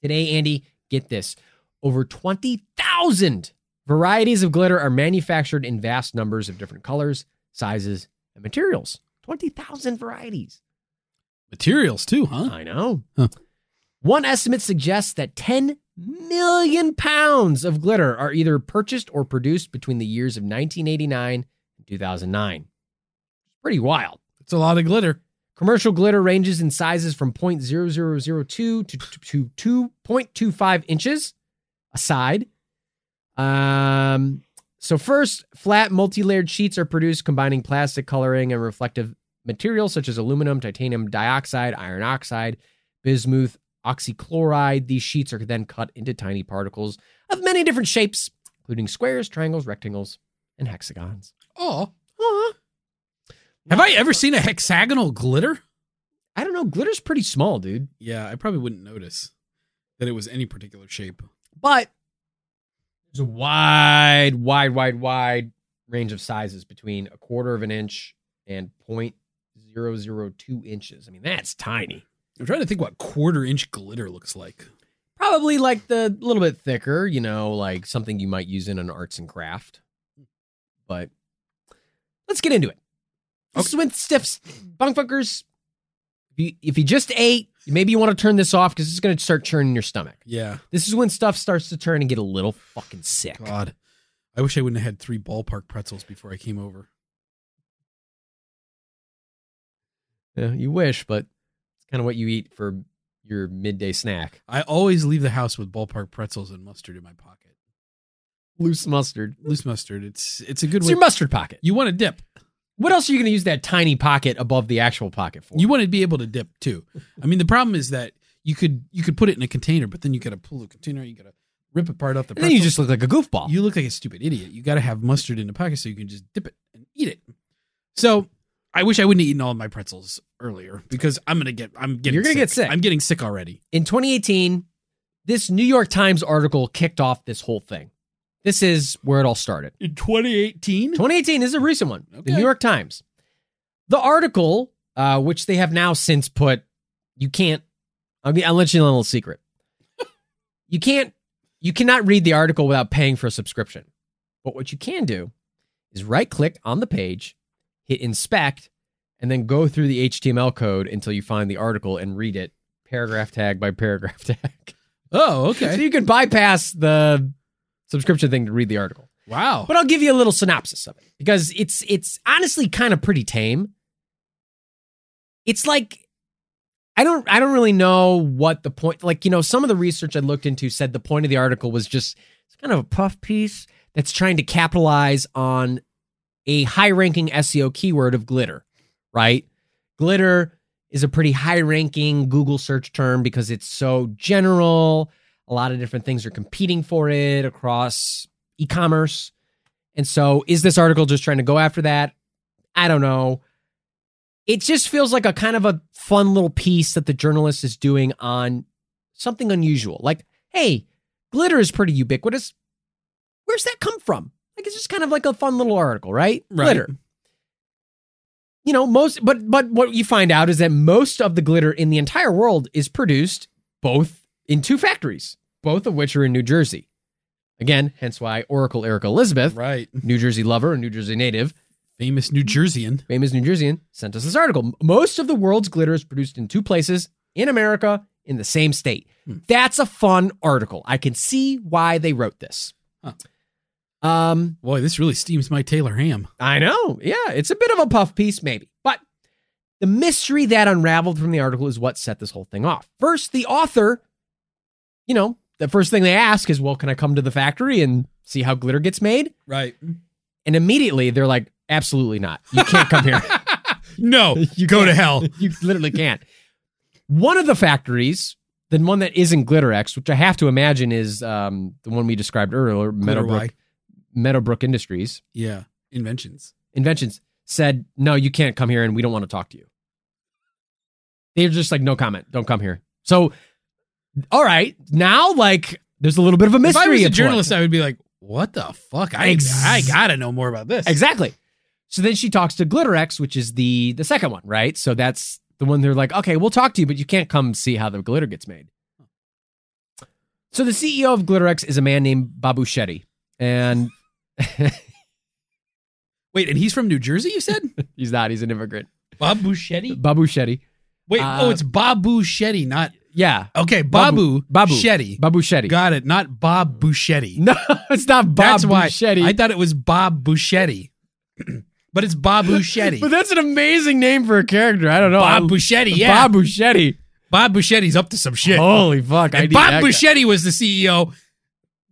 Today, Andy, get this over 20,000 varieties of glitter are manufactured in vast numbers of different colors, sizes, and materials. 20,000 varieties. Materials too, huh? I know. Huh. One estimate suggests that 10 million pounds of glitter are either purchased or produced between the years of 1989 and 2009. Pretty wild. It's a lot of glitter. Commercial glitter ranges in sizes from 0.0002 to, to, to 2.25 inches a side. Um, so first, flat multi-layered sheets are produced combining plastic coloring and reflective materials such as aluminum, titanium dioxide, iron oxide, bismuth, oxychloride. These sheets are then cut into tiny particles of many different shapes, including squares, triangles, rectangles, and hexagons. Oh. Aw. Have I ever seen a hexagonal glitter? I don't know. Glitter's pretty small, dude. Yeah, I probably wouldn't notice that it was any particular shape. But there's a wide, wide, wide, wide range of sizes between a quarter of an inch and 0.002 inches. I mean, that's tiny. I'm trying to think what quarter inch glitter looks like. Probably like the little bit thicker, you know, like something you might use in an arts and craft. But let's get into it. This is when stiffs, bunkfuckers. If you, if you just ate, maybe you want to turn this off because it's going to start churning your stomach. Yeah. This is when stuff starts to turn and get a little fucking sick. God. I wish I wouldn't have had three ballpark pretzels before I came over. Yeah, you wish, but it's kind of what you eat for your midday snack. I always leave the house with ballpark pretzels and mustard in my pocket. Loose mustard. Loose mustard. It's it's a good It's way. your mustard pocket. you want to dip. What else are you going to use that tiny pocket above the actual pocket for? You want to be able to dip too. I mean, the problem is that you could you could put it in a container, but then you got to pull the container. You got to rip apart off the. and then you just look like a goofball. you look like a stupid idiot. You got to have mustard in the pocket so you can just dip it and eat it. So I wish I wouldn't have eaten all of my pretzels earlier because I'm gonna get I'm getting You're gonna sick. get sick. I'm getting sick already. In 2018, this New York Times article kicked off this whole thing. This is where it all started. In 2018, 2018 is a recent one. The New York Times. The article, uh, which they have now since put, you can't. I'll, I'll let you in a little secret. you can't. You cannot read the article without paying for a subscription. But what you can do is right click on the page, hit inspect, and then go through the HTML code until you find the article and read it paragraph tag by paragraph tag. oh okay. So you can bypass the subscription thing to read the article. wow. But I'll give you a little synopsis of it because it's it's honestly kind of pretty tame. It's like I don't I don't really know what the point like you know some of the research I looked into said the point of the article was just it's kind of a puff piece that's trying to capitalize on a high-ranking SEO keyword of glitter, right? Glitter is a pretty high-ranking Google search term because it's so general. A lot of different things are competing for it across e-commerce. And so is this article just trying to go after that? I don't know. It just feels like a kind of a fun little piece that the journalist is doing on something unusual. Like, hey, glitter is pretty ubiquitous. Where's that come from? Like it's just kind of like a fun little article, right? Right. Glitter. You know, most but but what you find out is that most of the glitter in the entire world is produced both in two factories, both of which are in New Jersey. Again, hence why Oracle Erica Elizabeth, right, New Jersey lover and New Jersey native, famous New Jerseyan. famous New Jerseyan, sent us this article. Most of the world's glitter is produced in two places in America in the same state. Hmm. That's a fun article. I can see why they wrote this. Huh. Um, Boy, this really steams my Taylor ham. I know. Yeah, it's a bit of a puff piece, maybe. But the mystery that unraveled from the article is what set this whole thing off. First, the author, you know, the first thing they ask is, well, can I come to the factory and see how glitter gets made? Right. And immediately they're like, absolutely not. You can't come here. No, You go to hell. you literally can't. One of the factories, the one that isn't Glitterex, which I have to imagine is um, the one we described earlier, Meadowbrook, Meadowbrook Industries, Yeah, inventions. Inventions, said, no, you can't come here and we don't want to talk to you. They're just like, no comment. Don't come here. So All right, now like there's a little bit of a mystery. If. I was a journalist, I would be like, "What the fuck? I Ex- I gotta know more about this." Exactly. So then she talks to Glitterex, which is the the second one, right? So that's the one they're like, okay, we'll talk to you, but you can't come see how the glitter gets made. So the CEO of Glitterex is a man named Babu Shetty, and Wait, and he's from New Jersey. You said he's not. He's an immigrant. Babu Buscetti. Babu Shetty. Wait, Uh, oh, it's Babu Shetty, not Yeah, okay. Babu Babu Shetty. Babu Shetty. Got it. Not Bob Buschetti. no, it's not Bob That's why Shetty. I thought it was Bob Buschetti, but it's Bob Buschetti. but that's an amazing name for a character. I don't know. Bob I- Buschetti. Yeah, Babu Shetty. Bob Buschetti's up to some shit. Holy fuck! And need Bob that guy. Buschetti was the CEO.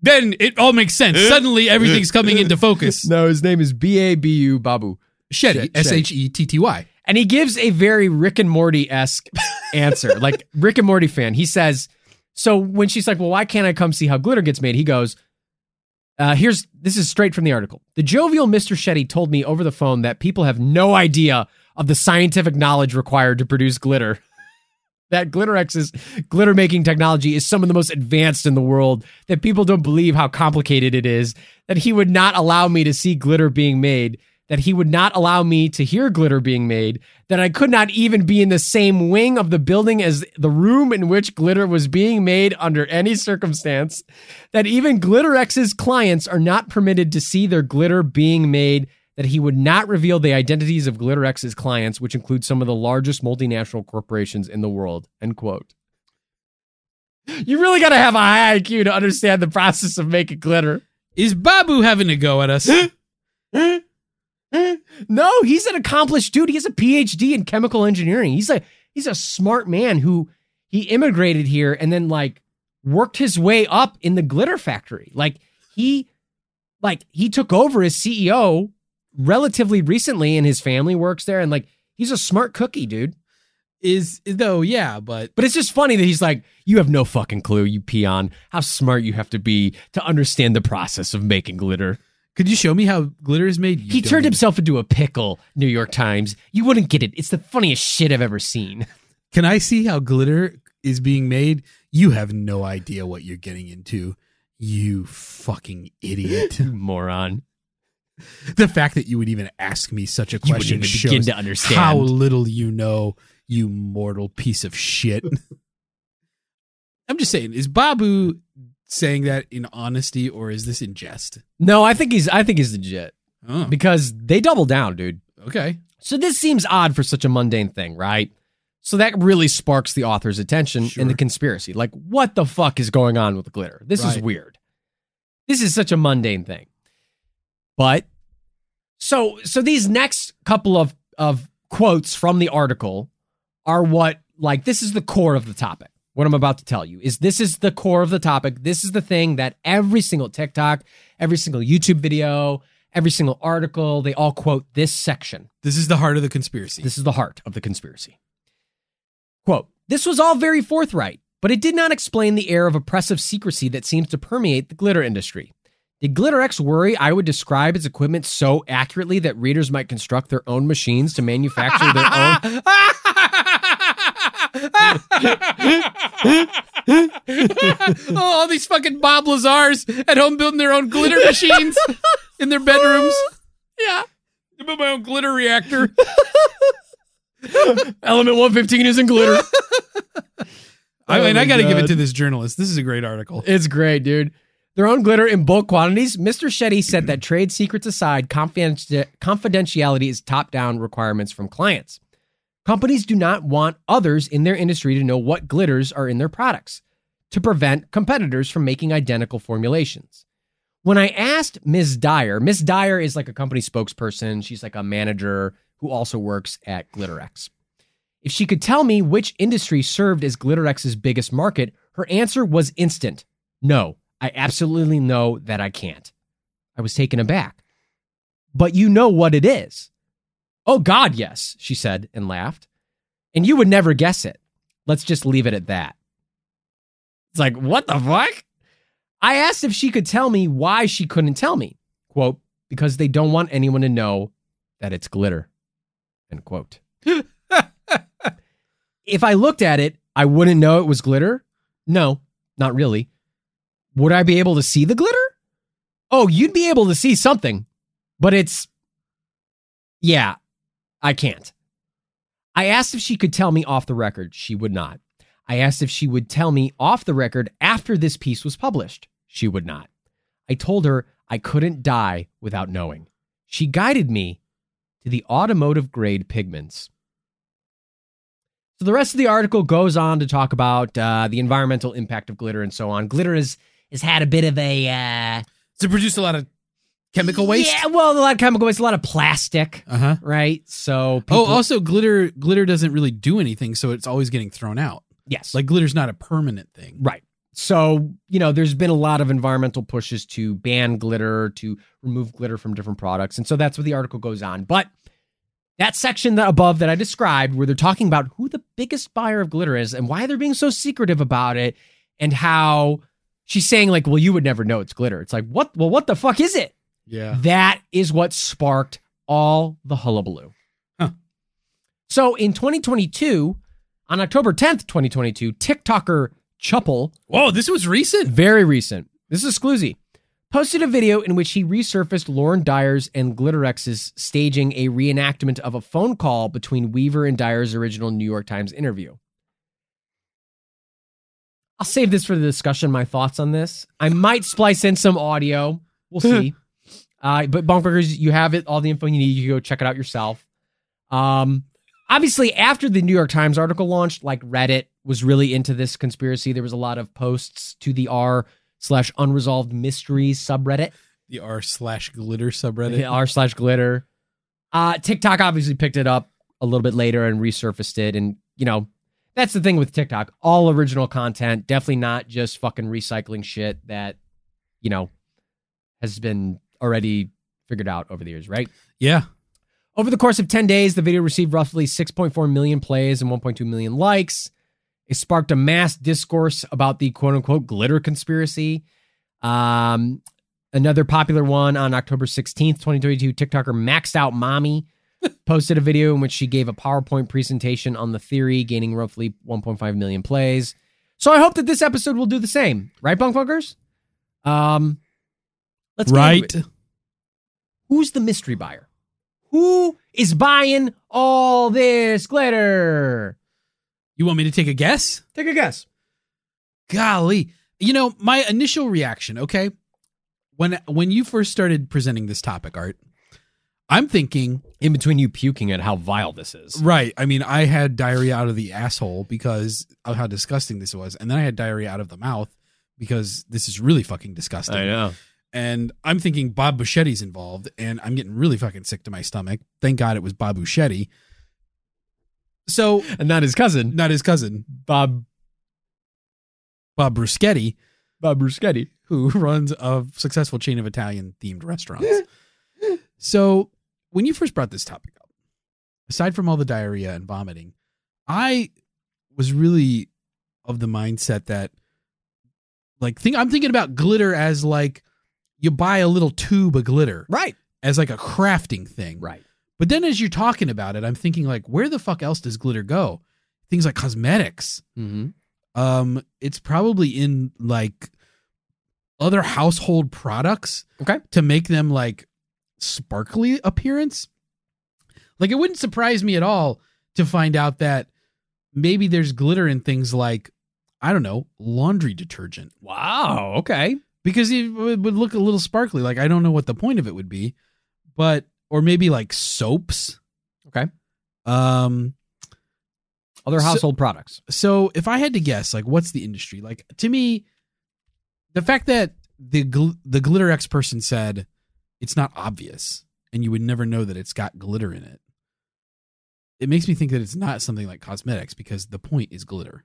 Then it all makes sense. Eh? Suddenly, everything's coming into focus. No, his name is B A B U Babu. Shetty, Shetty. S H E T T Y. And he gives a very Rick and Morty esque answer, like Rick and Morty fan. He says, So when she's like, Well, why can't I come see how glitter gets made? He goes, uh, Here's this is straight from the article. The jovial Mr. Shetty told me over the phone that people have no idea of the scientific knowledge required to produce glitter. That Glitterex's glitter making technology is some of the most advanced in the world, that people don't believe how complicated it is, that he would not allow me to see glitter being made, that he would not allow me to hear glitter being made, that I could not even be in the same wing of the building as the room in which glitter was being made under any circumstance, that even Glitterex's clients are not permitted to see their glitter being made, that he would not reveal the identities of Glitterex's clients, which include some of the largest multinational corporations in the world. End quote. You really got to have a high IQ to understand the process of making glitter. Is Babu having a go at us? No, he's an accomplished dude. He has a PhD in chemical engineering. He's a he's a smart man who he immigrated here and then like worked his way up in the glitter factory. Like he like he took over as CEO relatively recently and his family works there and like he's a smart cookie, dude. Is though, yeah, but But it's just funny that he's like, you have no fucking clue, you peon, how smart you have to be to understand the process of making glitter. Could you show me how glitter is made? You He turned himself into a pickle, New York Times. You wouldn't get it. It's the funniest shit I've ever seen. Can I see how glitter is being made? You have no idea what you're getting into. You fucking idiot. Moron. the fact that you would even ask me such a question even shows begin to understand. how little you know, you mortal piece of shit. I'm just saying, is Babu saying that in honesty or is this in jest? No, I think he's I think he's legit. Oh, Because they double down, dude. okay. So this seems odd for such a mundane thing, right? So that really sparks the author's attention Sure. in the conspiracy. Like, what the fuck is going on with the glitter? This is weird. This is such a mundane thing. But so so these next couple of of quotes from the article are what like this is the core of the topic. What I'm about to tell you is this is the core of the topic. This is the thing that every single TikTok, every single YouTube video, every single article, they all quote this section. This is the heart of the conspiracy. This is the heart of the conspiracy. Quote This was all very forthright, but it did not explain the air of oppressive secrecy that seems to permeate the glitter industry. Did Glitterex worry I would describe its equipment so accurately that readers might construct their own machines to manufacture their own? oh, all these fucking Bob Lazars at home building their own glitter machines in their bedrooms. Yeah. I built my own glitter reactor. Element 115 is in glitter. Oh I Oh mean, my I got to give it to this journalist. This is a great article. It's great, dude. Their own glitter in bulk quantities. Mr. Shetty said that trade secrets aside, confidentiality is top down requirements from clients. Companies do not want others in their industry to know what glitters are in their products to prevent competitors from making identical formulations. When I asked Ms. Dyer, Ms. Dyer is like a company spokesperson. She's like a manager who also works at Glitterex. If she could tell me which industry served as Glitterex's biggest market, her answer was instant. No, I absolutely know that I can't. I was taken aback. But you know what it is. Oh, God, yes, she said and laughed. And you would never guess it. Let's just leave it at that. It's like, what the fuck? I asked if she could tell me why she couldn't tell me. Quote, because they don't want anyone to know that it's glitter. End quote. if I looked at it, I wouldn't know it was glitter. No, not really. Would I be able to see the glitter? Oh, you'd be able to see something, but it's. Yeah, I can't. I asked if she could tell me off the record. She would not. I asked if she would tell me off the record after this piece was published. She would not. I told her I couldn't die without knowing. She guided me to the automotive grade pigments. So the rest of the article goes on to talk about uh, the environmental impact of glitter and so on. Glitter has has had a bit of a uh, To produce a lot of chemical waste. Yeah, well, a lot of chemical waste, a lot of plastic, Uh huh. right? So Oh, also glitter. Glitter doesn't really do anything, so it's always getting thrown out. yes, Like glitter's not a permanent thing. Right. So, you know, there's been a lot of environmental pushes to ban glitter, to remove glitter from different products. And so that's what the article goes on. But that section that above that I described, where they're talking about who the biggest buyer of glitter is and why they're being so secretive about it, and how she's saying, like, well, you would never know it's glitter. It's like, what? Well, what the fuck is it? Yeah. That is what sparked all the hullabaloo. Huh. So in 2022, on October 10th, 2022, TikToker Chuppel Whoa, this was recent. very recent. This is Scloozy. Posted a video in which he resurfaced Lauren Dyer's and Glitterex's staging a reenactment of a phone call between Weaver and Dyer's original New York Times interview. I'll save this for the discussion, my thoughts on this. I might splice in some audio. We'll see. Uh, but Bunkers, you have it, all the info you need. You can go check it out yourself. Um, obviously, after the New York Times article launched, like Reddit was really into this conspiracy. There was a lot of posts to the r slash unresolved mysteries subreddit, The r slash glitter subreddit. the r slash glitter. Uh, TikTok obviously picked it up a little bit later and resurfaced it, and you know that's the thing with TikTok. All original content, definitely not just fucking recycling shit that you know has been already figured out over the years, right? Yeah. Over the course of 10 days, the video received roughly 6.4 million plays and 1.2 million likes. It sparked a mass discourse about the quote unquote glitter conspiracy. Um, another popular one on October 16th, 2022, TikToker Maxed Out Mommy posted a video in which she gave a PowerPoint presentation on the theory, gaining roughly 1.5 million plays. So I hope that this episode will do the same, right, Bunkfuckers? Um, let's get right. Who's the mystery buyer? Who is buying all this glitter? You want me to take a guess? Take a guess. Golly. You know, my initial reaction, okay? When when you first started presenting this topic, Art, I'm thinking, In between you puking at how vile this is. right, I mean, I had diarrhea out of the asshole because of how disgusting this was, and then I had diarrhea out of the mouth because this is really fucking disgusting. I know. And I'm thinking Bob Buchetti's involved, and I'm getting really fucking sick to my stomach. Thank God it was Bob Buchetti. So, And not his cousin, not his cousin, Bob Bob Bruschetti, Bob Bruschetti. who runs a successful chain of Italian themed restaurants. so, when you first brought this topic up, aside from all the diarrhea and vomiting, I was really of the mindset that, like, think I'm thinking about glitter as like you buy a little tube of glitter Right. as like a crafting thing. Right. But then as you're talking about it, I'm thinking like, where the fuck else does glitter go? Things like cosmetics. Mm-hmm. Um, it's probably in like other household products Okay. to make them like sparkly appearance. Like it wouldn't surprise me at all to find out that maybe there's glitter in things like I don't know, laundry detergent Wow. Okay. Because it would look a little sparkly. Like I don't know what the point of it would be, but or maybe like soaps. Okay. Um Other So- household products. so if I had to guess, like, what's the industry? Like, to me, the fact that the gl- the Glitterex person said it's not obvious and you would never know that it's got glitter in it, it makes me think that it's not something like cosmetics because the point is glitter,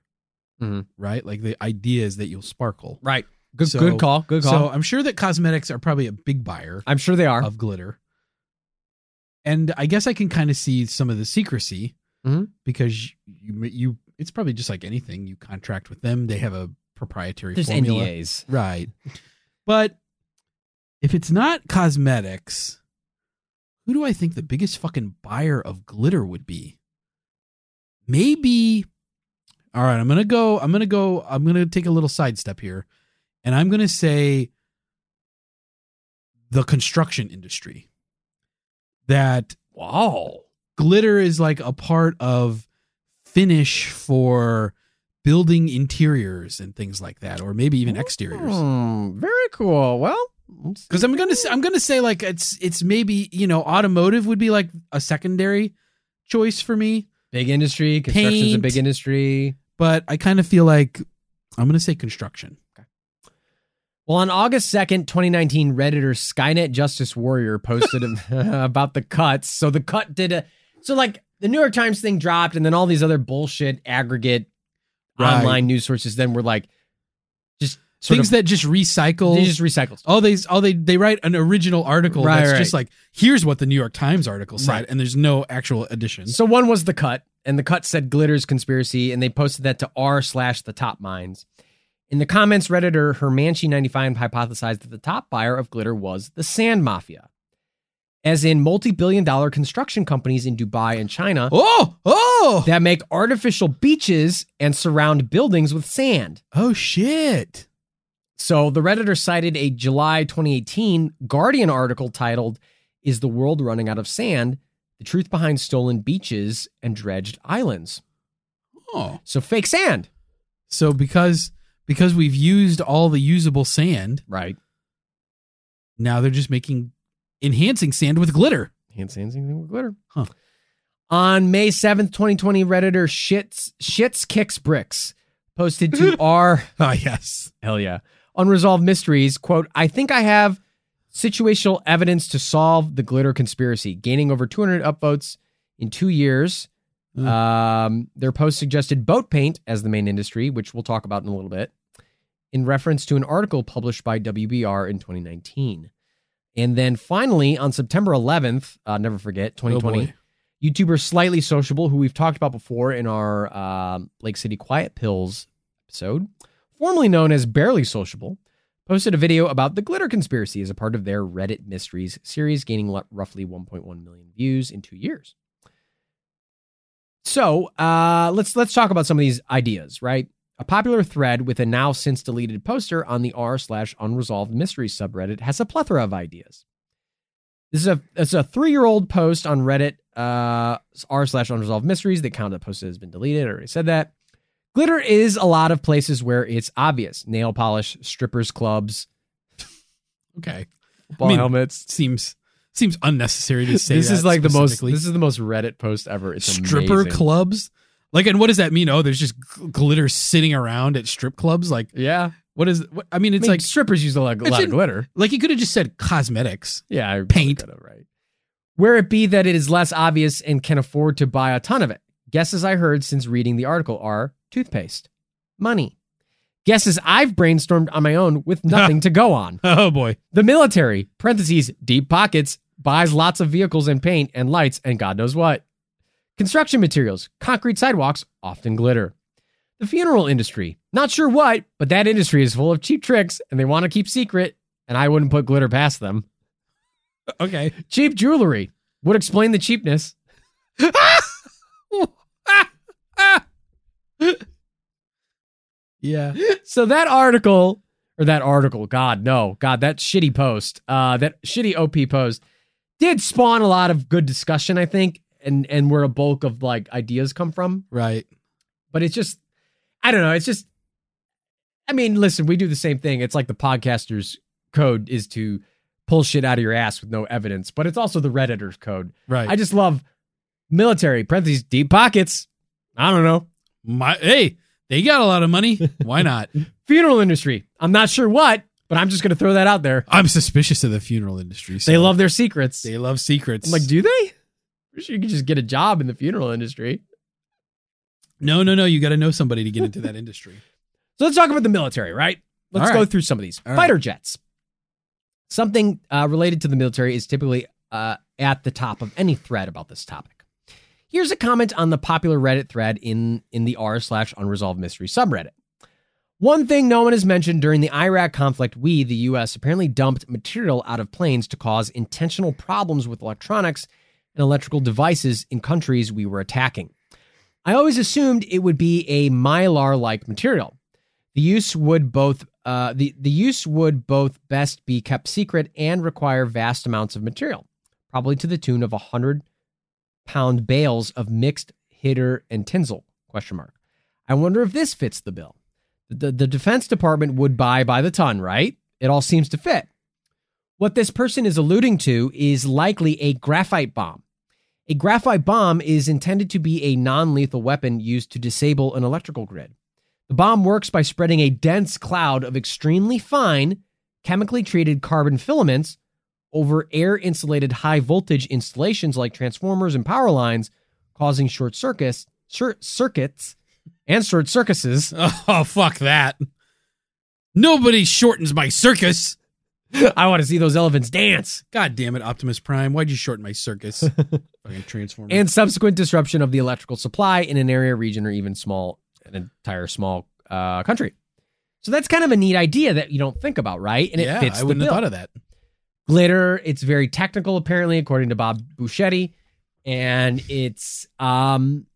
Mhm. right? Like the idea is that you'll sparkle. Right. Good. So- good call. Good call. So I'm sure that cosmetics are probably a big buyer I'm sure they are. of glitter, and I guess I can kind of see some of the secrecy Mhm. because you you it's probably just like anything you contract with them they have a proprietary There's formula NDAs. right but if it's not cosmetics who do I think the biggest fucking buyer of glitter would be maybe All right, I'm gonna go. I'm gonna go. I'm gonna take a little sidestep here, and I'm gonna say the construction industry. That Wow. glitter is like a part of finish for building interiors and things like that, or maybe even exteriors. Hmm, very cool. Well, Because I'm gonna say, I'm gonna say like it's it's maybe you know automotive would be like a secondary choice for me, big industry, construction's a big industry. but I kind of feel like I'm gonna say construction. Well, on August 2nd, 2019, Redditor Skynet Justice Warrior posted about the cuts. So the cut did a so like the New York Times thing dropped, and then all these other bullshit aggregate Right. online news sources then were like just Things of that just recycle. they just recycle stuff. oh, they oh they they write an original article Right, that's right. just like here's what the New York Times article said, and there's no actual addition. So one was the cut, and the cut said glitters conspiracy, and they posted that to r slash the top minds. In the comments, Redditor Hermanchi95 hypothesized that the top buyer of glitter was the sand mafia. As in multi-billion dollar construction companies in Dubai and China Oh oh that make artificial beaches and surround buildings with sand. oh shit! So the Redditor cited a July 2018 Guardian article titled, Is the World Running Out of Sand? The Truth Behind Stolen Beaches and Dredged Islands. Oh, So fake sand. so because because we've used all the usable sand, Right. now they're just making enhancing sand with glitter. Anything with glitter. Huh. On May 7th, 2020, Redditor Shits Shits Kicks Bricks posted to our Oh yes. hell yeah. Unresolved mysteries. Quote, I think I have situational evidence to solve the glitter conspiracy, gaining over 200 upvotes in two years. Hmm. Um, their post suggested boat paint as the main industry, which we'll talk about in a little bit, in reference to an article published by WBR in 2019. And then finally, on September 11th, uh, never forget, 2020, Oh. YouTuber Slightly Sociable, who we've talked about before in our um, Lake City Quiet Pills episode, formerly known as Barely Sociable, posted a video about the glitter conspiracy as a part of their Reddit Mysteries series, gaining roughly 1.1 million views in two years. So uh, let's let's talk about some of these ideas, right? A popular thread with a now since deleted poster on the r slash unresolved mysteries subreddit has a plethora of ideas. This is a it's a three year old post on Reddit uh, r slash unresolved mysteries. The account that posted has been deleted. I already said that. Glitter is a lot of places where it's obvious: nail polish, strippers clubs, Okay. ball mean, helmets. Seems seems unnecessary to say. This is like the most. This is the most Reddit post ever. It's stripper amazing. clubs. Like, and what does that mean? Oh, there's just glitter sitting around at strip clubs. Like, Yeah, what is? What, I mean, I it's mean, like strippers use a lot, a lot of glitter. like you could have just said cosmetics. Yeah, I Paint. right. Where it be that it is less obvious and can afford to buy a ton of it. Guesses I heard since reading the article are toothpaste, money. Guesses I've brainstormed on my own with nothing to go on. Oh boy. The military, parentheses, deep pockets, buys lots of vehicles and paint and lights and God knows what. Construction materials, concrete sidewalks, often glitter. The funeral industry, not sure what, but that industry is full of cheap tricks and they want to keep secret, and I wouldn't put glitter past them. Okay. Cheap jewelry would explain the cheapness. Yeah. So that article, or that article, God, no, God, that shitty post, uh, that shitty OP post did spawn a lot of good discussion, I think, and and where a bulk of like ideas come from. Right. But it's just, I don't know, it's just, I mean, listen, we do the same thing. It's like the podcaster's code is to pull shit out of your ass with no evidence, but it's also the redditor's code. Right. I just love military parentheses deep pockets. I don't know My hey, they got a lot of money. Why not? funeral industry. I'm not sure what, but I'm just gonna throw that out there. I'm suspicious of the funeral industry. so They love their secrets. they love secrets. I'm like, do they? You could just get a job in the funeral industry. no, no, no. You got to know somebody to get into that industry. So let's talk about the military, right? Let's All go through some of these. All Fighter jets. Something uh, related to the military is typically uh, at the top of any thread about this topic. Here's a comment on the popular Reddit thread in, in the r slash unresolved mystery subreddit. One thing no one has mentioned during the Iraq conflict, we, the US, apparently dumped material out of planes to cause intentional problems with electronics and electrical devices in countries we were attacking. I always assumed it would be a mylar like material. The use would both uh, the, the use would both best be kept secret and require vast amounts of material, probably to the tune of a hundred pound bales of mixed hitter and tinsel. Question mark. I wonder if this fits the bill. The, the Defense Department would buy by the ton, right? It all seems to fit. What this person is alluding to is likely a graphite bomb. A graphite bomb is intended to be a non lethal weapon used to disable an electrical grid. The bomb works by spreading a dense cloud of extremely fine, chemically treated carbon filaments over air insulated high voltage installations like transformers and power lines, causing short circuits, short circuits and short circuses. Oh, fuck that. Nobody shortens my circus. I want to see those elephants dance. God damn it, Optimus Prime. Why'd you shorten my circus? Fucking transformer. And subsequent disruption of the electrical supply in an area, region, or even small, an entire small uh, country. So that's kind of a neat idea that you don't think about, right? And it yeah, fits I wouldn't have bill. thought of that. glitter. It's very technical, apparently, according to Bob Buschetti, and it's um,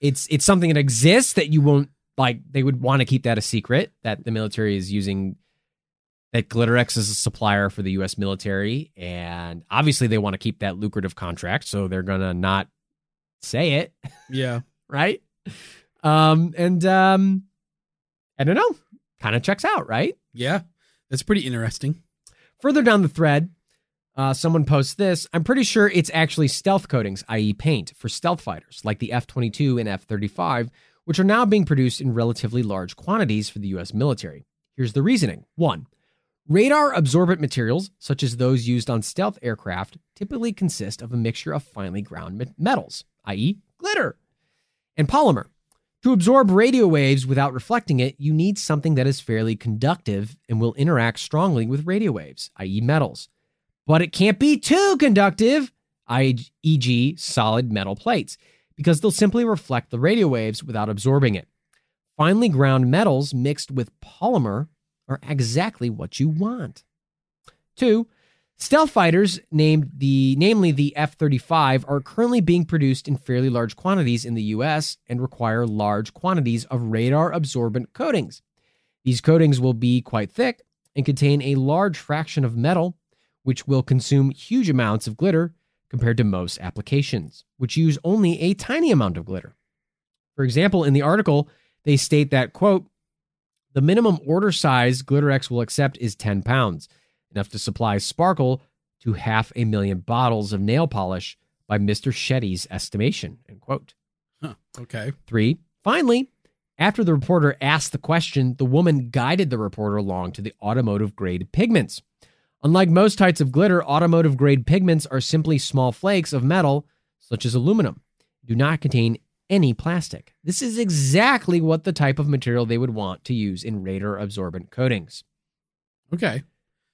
it's it's something that exists that you won't like. They would want to keep that a secret that the military is using. That Glitterex is a supplier for the U.S. military, and obviously they want to keep that lucrative contract, so they're gonna not say it, Yeah. right? Um, and um, I don't know, kind of checks out, right? Yeah. That's pretty interesting. Further down the thread, uh, someone posts this. I'm pretty sure it's actually stealth coatings, i.e., paint, for stealth fighters like the F 22 and F 35, which are now being produced in relatively large quantities for the U.S. military. Here's the reasoning one, radar absorbent materials, such as those used on stealth aircraft, typically consist of a mixture of finely ground metals, i.e., glitter, and polymer. To absorb radio waves without reflecting it, you need something that is fairly conductive and will interact strongly with radio waves, i.e., metals. But it can't be too conductive, e.g., solid metal plates, because they'll simply reflect the radio waves without absorbing it. Finely ground metals mixed with polymer are exactly what you want. Two, Stealth fighters, named the namely the F-35, are currently being produced in fairly large quantities in the US and require large quantities of radar absorbent coatings. These coatings will be quite thick and contain a large fraction of metal, which will consume huge amounts of glitter compared to most applications, which use only a tiny amount of glitter. For example, in the article, they state that, quote, the minimum order size Glitterex will accept is 10 pounds enough to supply Sparkle to half a million bottles of nail polish by Mr. Shetty's estimation. End quote. Huh. Okay. Three, finally, after the reporter asked the question, the woman guided the reporter along to the automotive grade pigments. Unlike most types of glitter, automotive grade pigments are simply small flakes of metal, such as aluminum, do not contain any plastic. This is exactly what the type of material they would want to use in radar absorbent coatings. Okay.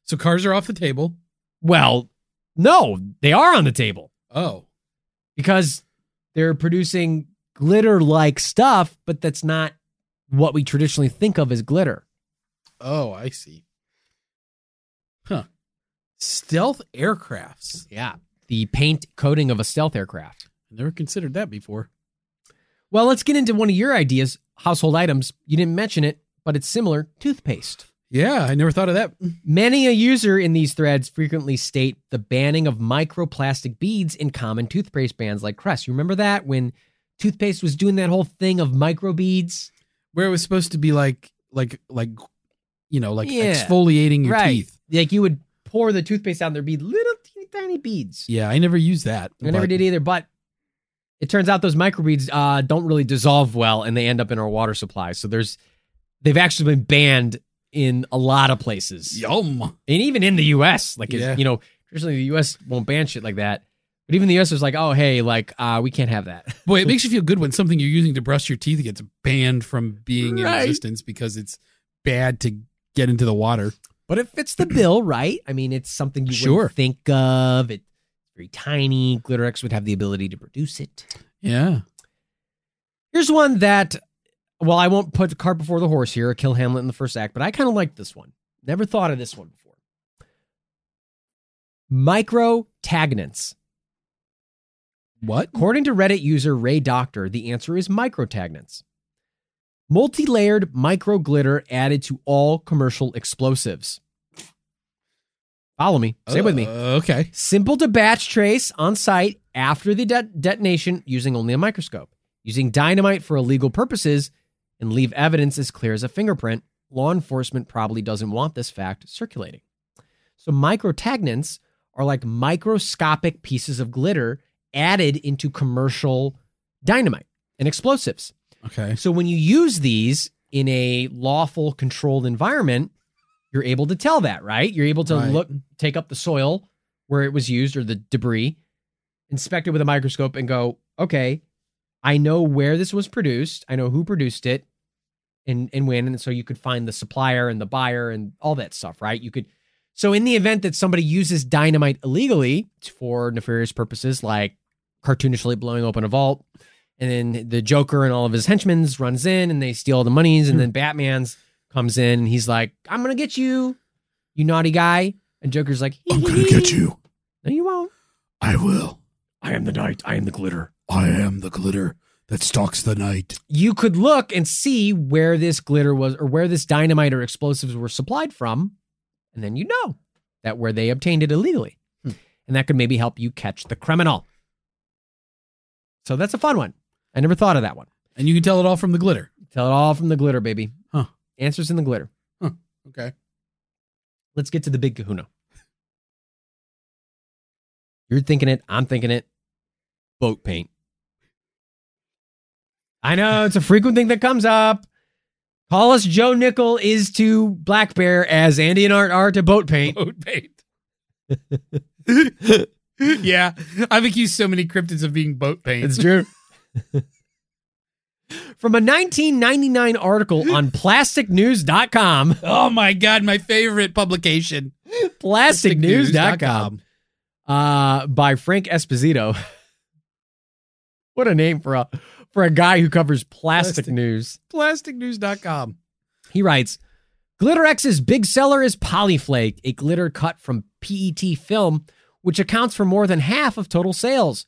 So cars are off the table. Well, no, they are on the table Oh. because they're producing glitter like stuff, but that's not what we traditionally think of as glitter. Oh, I see. Stealth aircrafts. Yeah. The paint coating of a stealth aircraft. Never considered that before. Well, let's get into one of your ideas household items. You didn't mention it, but it's similar toothpaste. Yeah, I never thought of that. Many a user in these threads frequently state the banning of microplastic beads in common toothpaste brands like Crest. You remember that when toothpaste was doing that whole thing of micro beads? Where it was supposed to be like like like you know, like Yeah. exfoliating your right. teeth. Like you would pour the toothpaste out and there'd be little teeny tiny beads. Yeah, I never used that. I never but- did either, but it turns out those microbeads uh, don't really dissolve well and they end up in our water supply. So there's they've actually been banned in a lot of places. Yum. And even in the US. Like Yeah. you know, traditionally the US won't ban shit like that. But even the US is like, oh hey, like uh, we can't have that. Boy, it makes you feel good when something you're using to brush your teeth gets banned from being Right. in existence because it's bad to get into the water. But it fits the bill, right? I mean, it's something you Sure. wouldn't think of. It's very tiny. Glitterex would have the ability to produce it. Yeah. Here's one that, well, I won't put the cart before the horse here, kill Hamlet in the first act, but I kind of like this one. Never thought of this one before. Microtaggants. What? According to Reddit user Ray Doctor, the answer is microtaggants. Multi layered micro glitter added to all commercial explosives. Follow me. Stay with me. Uh, okay. Simple to batch trace on site after the de- detonation using only a microscope. Using dynamite for illegal purposes and leave evidence as clear as a fingerprint, law enforcement probably doesn't want this fact circulating. So, microtaggants are like microscopic pieces of glitter added into commercial dynamite and explosives. Okay. So when you use these in a lawful controlled environment, you're able to tell that, right? You're able to Right. look take up the soil where it was used or the debris, inspect it with a microscope and go, "Okay, I know where this was produced. I know who produced it and and when." And so you could find the supplier and the buyer and all that stuff, right? You could so in the event that somebody uses dynamite illegally for nefarious purposes like cartoonishly blowing open a vault and then the Joker and all of his henchmen runs in and they steal all the monies, and hmm. then Batman's comes in and he's like, "I'm gonna get you, you naughty guy." And Joker's like, I'm gonna get you. No, you won't. I will. I am the night. I am the glitter. I am the glitter that stalks the night. You could look and see where this glitter was, or where this dynamite or explosives were supplied from, and then you know that where they obtained it illegally, hmm. and that could maybe help you catch the criminal. So that's a fun one. I never thought of that one. And you can tell it all from the glitter. Tell it all from the glitter, baby. Huh. Answers in the glitter. Huh. Okay. Let's get to the big kahuna. You're thinking it. I'm thinking it. Boat paint. I know it's a frequent thing that comes up. Call us Joe Nickell is to Black Bear as Andy and Art are to boat paint. Boat paint. yeah. I've accused so many cryptids of being boat paint. It's true. From a 1999 article on plasticnews.com, oh my God, my favorite publication. plasticnews.com, uh, by Frank Esposito. what a name for a for a guy who covers plastic, Plastic. news. Plasticnews.com. He writes, Glitterex's big seller is Polyflake, a glitter cut from PET film, which accounts for more than half of total sales.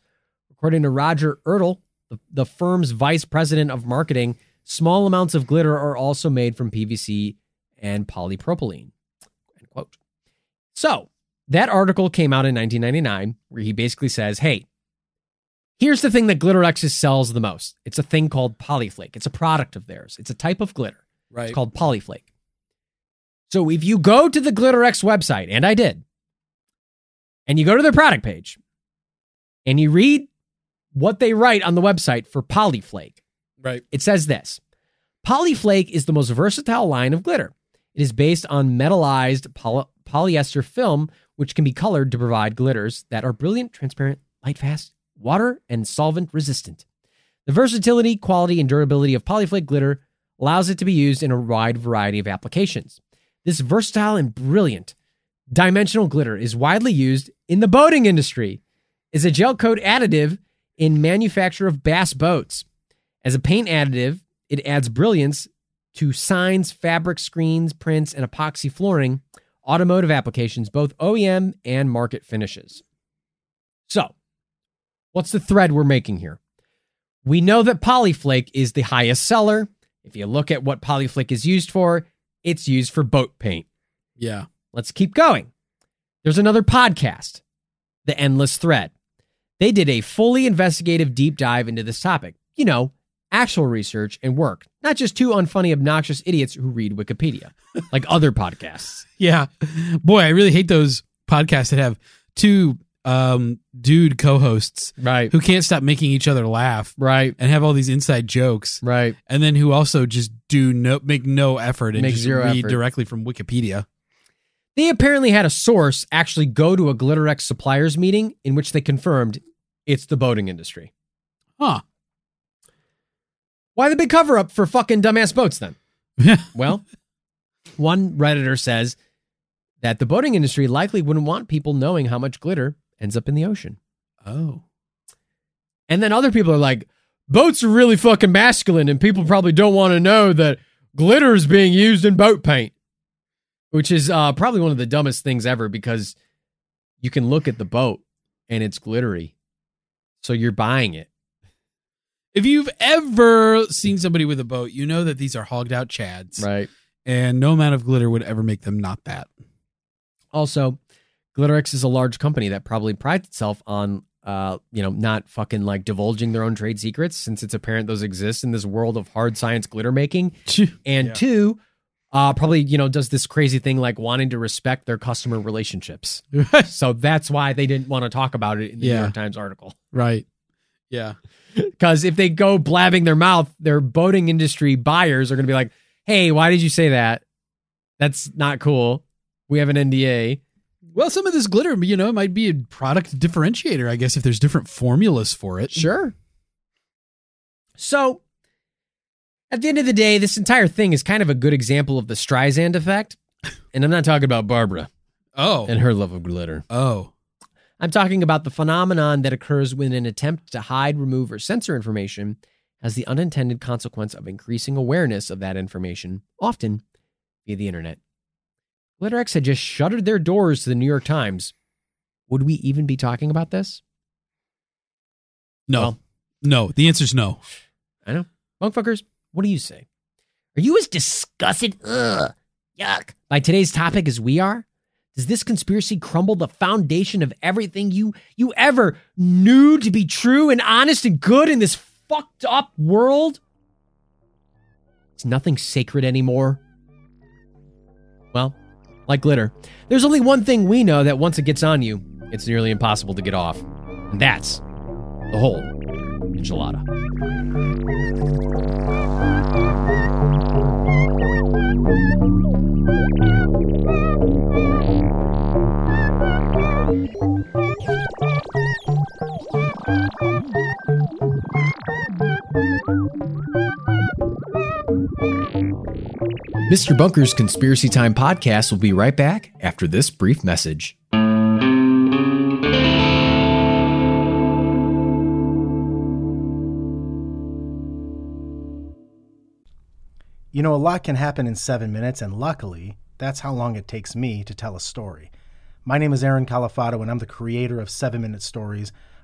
According to Roger Ertl, the, the firm's vice president of marketing, small amounts of glitter are also made from PVC and polypropylene. End quote. So that article came out in 1999, where he basically says, hey, here's the thing that Glitterex sells the most. It's a thing called Polyflake. It's a product of theirs. It's a type of glitter. Right. It's called Polyflake. So if you go to the Glitterex website, and I did, and you go to their product page, and you read what they write on the website for Polyflake, right. it says this Polyflake is the most versatile line of glitter. It is based on metallized poly- polyester film, which can be colored to provide glitters that are brilliant, transparent, light fast, water, and solvent resistant. The versatility, quality, and durability of Polyflake glitter allows it to be used in a wide variety of applications. This versatile and brilliant dimensional glitter is widely used in the boating industry as a gel coat additive in manufacture of bass boats. As a paint additive, it adds brilliance to signs, fabric screens, prints, and epoxy flooring, automotive applications, both OEM and market finishes. So, what's the thread we're making here? We know that Polyflake is the highest seller. If you look at what Polyflake is used for, it's used for boat paint. Yeah. Let's keep going. There's another podcast, The Endless Thread. They did a fully investigative deep dive into this topic. You know, actual research and work, not just two unfunny, obnoxious idiots who read Wikipedia, like other podcasts. Yeah. Boy, I really hate those podcasts that have two um dude co-hosts Right. who can't stop making each other laugh Right. and have all these inside jokes Right. and then who also just do no make no effort and Make just zero read effort. directly from Wikipedia. They apparently had a source actually go to a Glitterex suppliers meeting in which they confirmed it's the boating industry. Huh. Why the big cover up for fucking dumbass boats then? Yeah. Well, one Redditor says that the boating industry likely wouldn't want people knowing how much glitter ends up in the ocean. Oh. And then other people are like, boats are really fucking masculine, and people probably don't want to know that glitter is being used in boat paint, which is uh, probably one of the dumbest things ever because you can look at the boat and it's glittery. So you're buying it. If you've ever seen somebody with a boat, you know that these are hogged out chads. Right. And no amount of glitter would ever make them not that. Also, Glitterex is a large company that probably prides itself on uh, you know, not fucking like divulging their own trade secrets since it's apparent those exist in this world of hard science glitter making. And Yeah. two, uh, probably, you know, does this crazy thing like wanting to respect their customer relationships. So that's why they didn't want to talk about it in the New York Times article. right. Yeah. Because if they go blabbing their mouth, their boating industry buyers are going to be like, hey, why did you say that? That's not cool. We have an NDA. Well, some of this glitter, you know, might be a product differentiator, I guess, if there's different formulas for it. Sure. So, at the end of the day, this entire thing is kind of a good example of the Streisand effect. And I'm not talking about Barbara Oh. and her love of glitter. oh. I'm talking about the phenomenon that occurs when an attempt to hide, remove, or censor information has the unintended consequence of increasing awareness of that information, often via the internet. Glitterex had just shuttered their doors to the New York Times. Would we even be talking about this? No. Well- no. The answer's no. I know. Monkfuckers, what do you say? Are you as disgusted, ugh, yuck, by today's topic as we are? Does this conspiracy crumble the foundation of everything you you ever knew to be true and honest and good in this fucked up world? Is nothing sacred anymore? Well, like glitter, there's only one thing we know that once it gets on you, it's nearly impossible to get off. And that's the whole enchilada. Mr. Bunker's Conspiracy Time podcast will be right back after this brief message. You know, a lot can happen in seven minutes, and luckily, that's how long it takes me to tell a story. My name is Aaron Califato, and I'm the creator of Seven Minute Stories.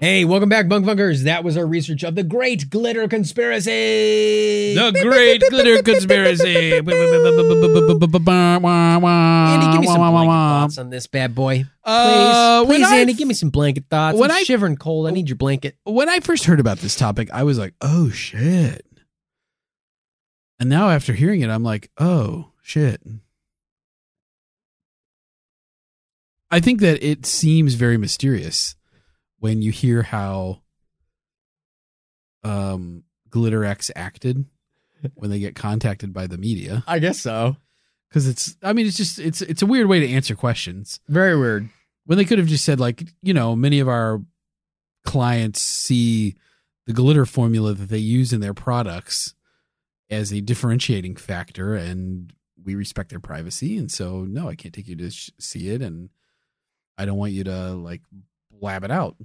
Hey, welcome back, Bunkfunkers. That was our research of the Great Glitter Conspiracy. The great glitter conspiracy. Andy, give me some blanket thoughts on this bad boy. Please, Uh, please, Andy, give me some blanket thoughts. when I'm I- shivering cold. I need your blanket. When I first heard about this topic, I was like, oh shit. And now after hearing it, I'm like, oh shit. I think that it seems very mysterious when you hear how um Glitterex acted when they get contacted by the media I guess so. because it's I mean it's just it's it's a weird way to answer questions Very weird. when they could have just said like you know many of our clients see the glitter formula that they use in their products as a differentiating factor and we respect their privacy and so no i can't take you to sh- see it and i don't want you to like blab it out.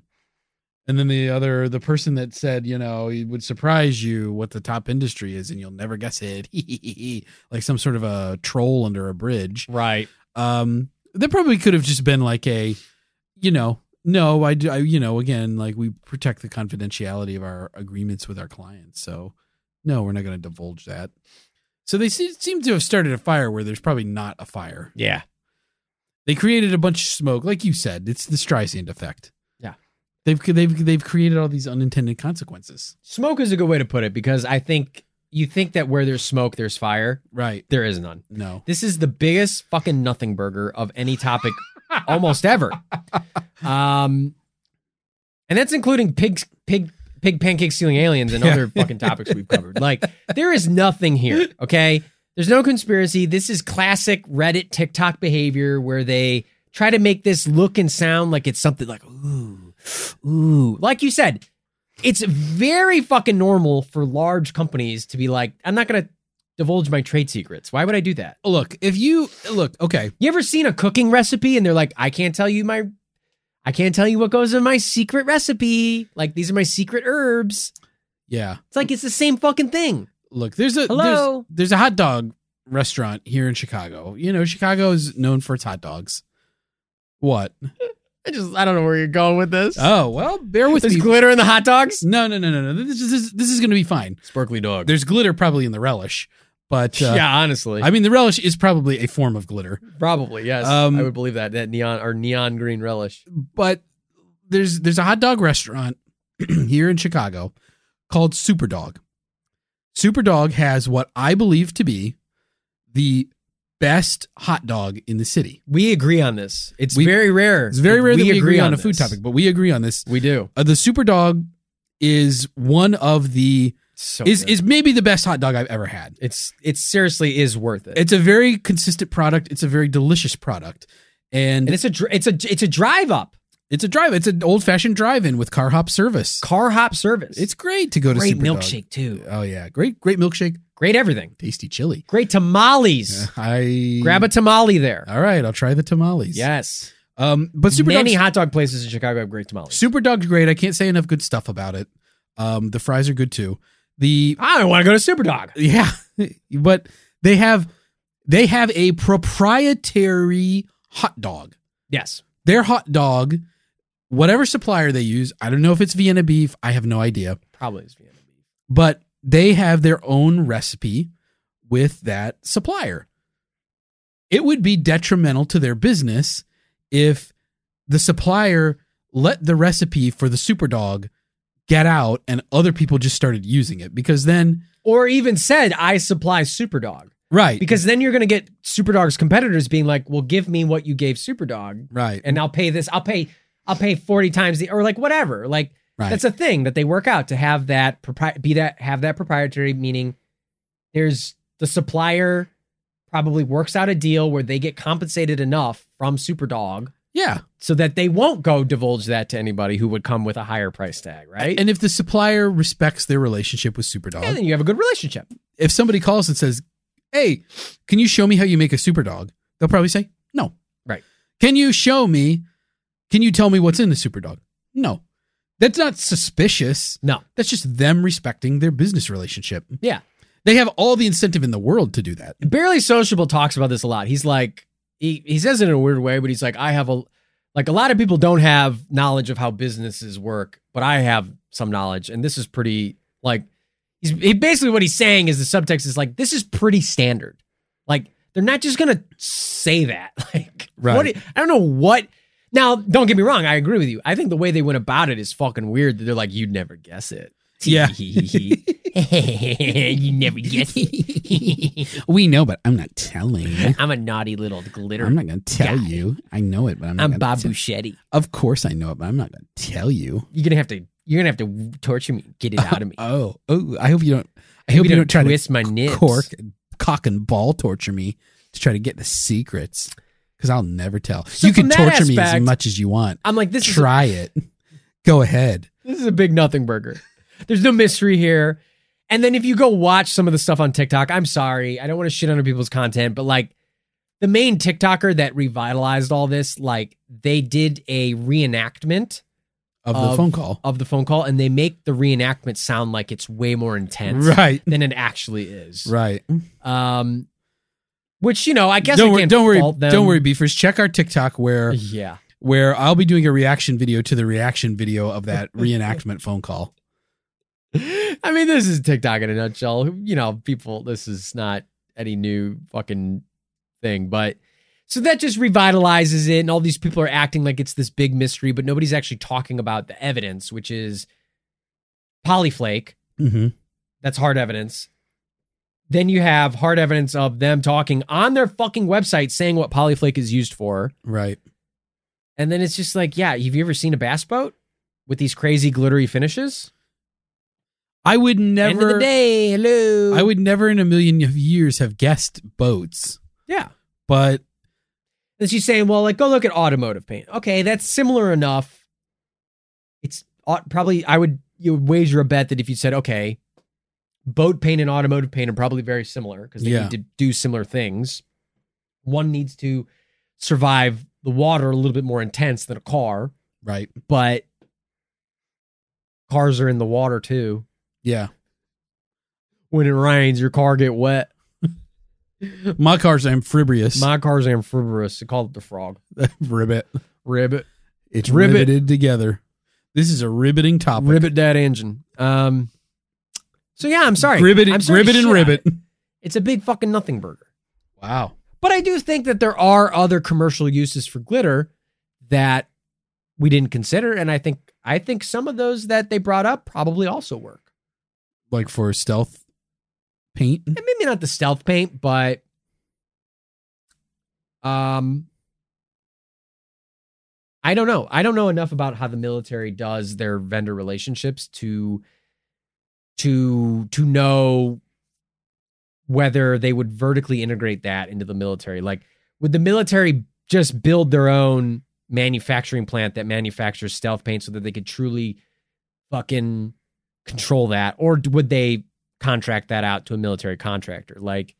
And then the other the person that said you know it would surprise you what the top industry is and you'll never guess it. Like some sort of a troll under a bridge. Right. um that probably could have just been like a you know no i do I, you know again like we protect the confidentiality of our agreements with our clients. So no we're not going to divulge that. So they seem to have started a fire where there's probably not a fire. Yeah. They created a bunch of smoke like you said it's the streisand effect Yeah. they've they've they've created all these unintended consequences Smoke is a good way to put it because I think you think that where there's smoke, there's fire. right There is none. no This is the biggest fucking nothing burger of any topic almost ever. Um, and that's including pig, pig, pig pancake stealing aliens and other fucking topics we've covered. Like, there is nothing here. Okay. There's no conspiracy. This is classic Reddit TikTok behavior where they try to make this look and sound like it's something like, ooh, ooh. Like you said, it's very fucking normal for large companies to be like, I'm not going to divulge my trade secrets. Why would I do that? Look, if you look, okay, You ever seen a cooking recipe and they're like, I can't tell you my, I can't tell you what goes in my secret recipe. Like these are my secret herbs. yeah. It's like it's the same fucking thing. Look, there's a Hello? There's, there's a hot dog restaurant here in Chicago. You know, Chicago is known for its hot dogs. What? I just I don't know where you're going with this. Oh well, bear with There's me. There's glitter in the hot dogs. no, no, no, no, no. This is this, is- this is going to be fine. Sparkly dog. There's glitter probably in the relish, but uh, yeah, honestly, I mean the relish is probably a form of glitter. probably yes. Um, I would believe that that neon or neon green relish. But there's there's a hot dog restaurant here in Chicago called Superdawg. Superdawg has what I believe to be the best hot dog in the city. We agree on this. It's We- very rare. It's very rare that we agree on, a this. food topic, but we agree on this. We do. Uh, the Superdawg is one of the So is good. is maybe the best hot dog I've ever had. it's it seriously is worth it. It's a very consistent product. It's a very delicious product, and, and it's a it's a it's a drive up it's a drive. It's an old fashioned drive in with car hop service. car hop service. It's great to go to great Superdawg. milkshake too. Oh yeah, great great milkshake, Great everything. tasty chili. Great tamales. I Grab a tamale there. All right, I'll try the tamales. Yes. Um, but Superdawg's, Many hot dog places in Chicago have great tamales. Superdawg's great. I can't say enough good stuff about it. Um, the fries are good too. The I want to go to Superdawg. yeah, but they have they have a proprietary hot dog. Yes. Their hot dog, whatever supplier they use, I don't know if it's Vienna beef. I have no idea, Probably is Vienna beef. but they have their own recipe with that supplier. It would be detrimental to their business if the supplier let the recipe for the Superdawg get out and other people just started using it because then Or even said, I supply Superdawg. right Because then you're going to get Superdawg's competitors being like, well, give me what you gave Superdawg right and I'll pay this. I'll pay, I'll pay 40 times the, or like whatever. Like right that's a thing that they work out to have that, propri- be that, have that proprietary, meaning there's the supplier probably works out a deal where they get compensated enough from Superdawg yeah so that they won't go divulge that to anybody who would come with a higher price tag, right? and if the supplier respects their relationship with Superdog and then you have a good relationship. if somebody calls and says, "Hey, can you show me how you make a super dog?" They'll probably say, "No." Right. Can you show me? Can you tell me what's in the super dog? No. That's not suspicious. No. That's just them respecting their business relationship. Yeah. They have all the incentive in the world to do that. Barely Sociable talks about this a lot. He's like, he, he says it in a weird way, but he's like, I have a, like a lot of people don't have knowledge of how businesses work, but I have some knowledge. And this is pretty, like, he's he, basically what he's saying is the subtext is like, this is pretty standard. Like, they're not just going to say that. Like, Right. what, I don't know what. Now, don't get me wrong. I agree with you. I think the way they went about it is fucking weird. That they're like, you'd never guess it. Yeah. you never guess it. we know, but I'm not telling. I'm a naughty little glitter. I'm not going to tell guy. you. I know it, but I'm not I'm gonna Bob tell- Buschetti. Of course I know it, but I'm not going to tell you. You're gonna have to. You're gonna have to torture me, get it out of me. Oh, oh! I hope you don't. I hope you don't don't try twist to my nibs. cork, cock and ball torture me to try to get the secrets because I'll never tell. So you can torture me as much as you want. I'm like, this is Try it. Go ahead. this is a big nothing burger. There's no mystery here. And then if you go watch some of the stuff on TikTok, I'm sorry, I don't want to shit on people's content, but like the main TikToker that revitalized all this, like they did a reenactment Of, Of- the phone call. of the phone call, and they make the reenactment sound like it's way more intense Right. than it actually is. Right. Um, which you know, I guess don't I worry. Don't worry. them. Don't worry, beefers. Check our TikTok where Yeah. where I'll be doing a reaction video to the reaction video of that reenactment phone call. I mean, this is TikTok in a nutshell. You know, people, this is not any new fucking thing, but so that just revitalizes it, and all these people are acting like it's this big mystery, but nobody's actually talking about the evidence, which is polyflake. Mm-hmm. That's hard evidence. Then you have hard evidence of them talking on their fucking website saying what polyflake is used for. Right. And then it's just like, yeah, have you ever seen a bass boat with these crazy glittery finishes? I would End of never. the day, hello. I would never in a million years have guessed boats, yeah. but And she's saying, well, like, go look at automotive paint. Okay, that's similar enough. It's probably, I would, you would wager a bet that if you said, okay, boat paint and automotive paint are probably very similar because they Yeah. need to do similar things. One needs to survive the water a little bit more intense than a car, Right. but cars are in the water too. Yeah. When it rains, your car get wet. My car's amphibious. My car's amphibious. They call it the frog. ribbit. Ribbit. It's Ribbit. riveted together. This is a riveting topic. Ribbit that engine. Um. So yeah, I'm sorry. Ribbit, I'm sorry ribbit and ribbit. it. It's a big fucking nothing burger. Wow. But I do think that there are other commercial uses for glitter that we didn't consider, and I think I think some of those that they brought up probably also work. Like for stealth paint. And maybe not the stealth paint, but um, I don't know. I don't know enough about how the military does their vendor relationships to to to know whether they would vertically integrate that into the military. Like, would the military just build their own manufacturing plant that manufactures stealth paint so that they could truly fucking control that, or would they contract that out to a military contractor? Like,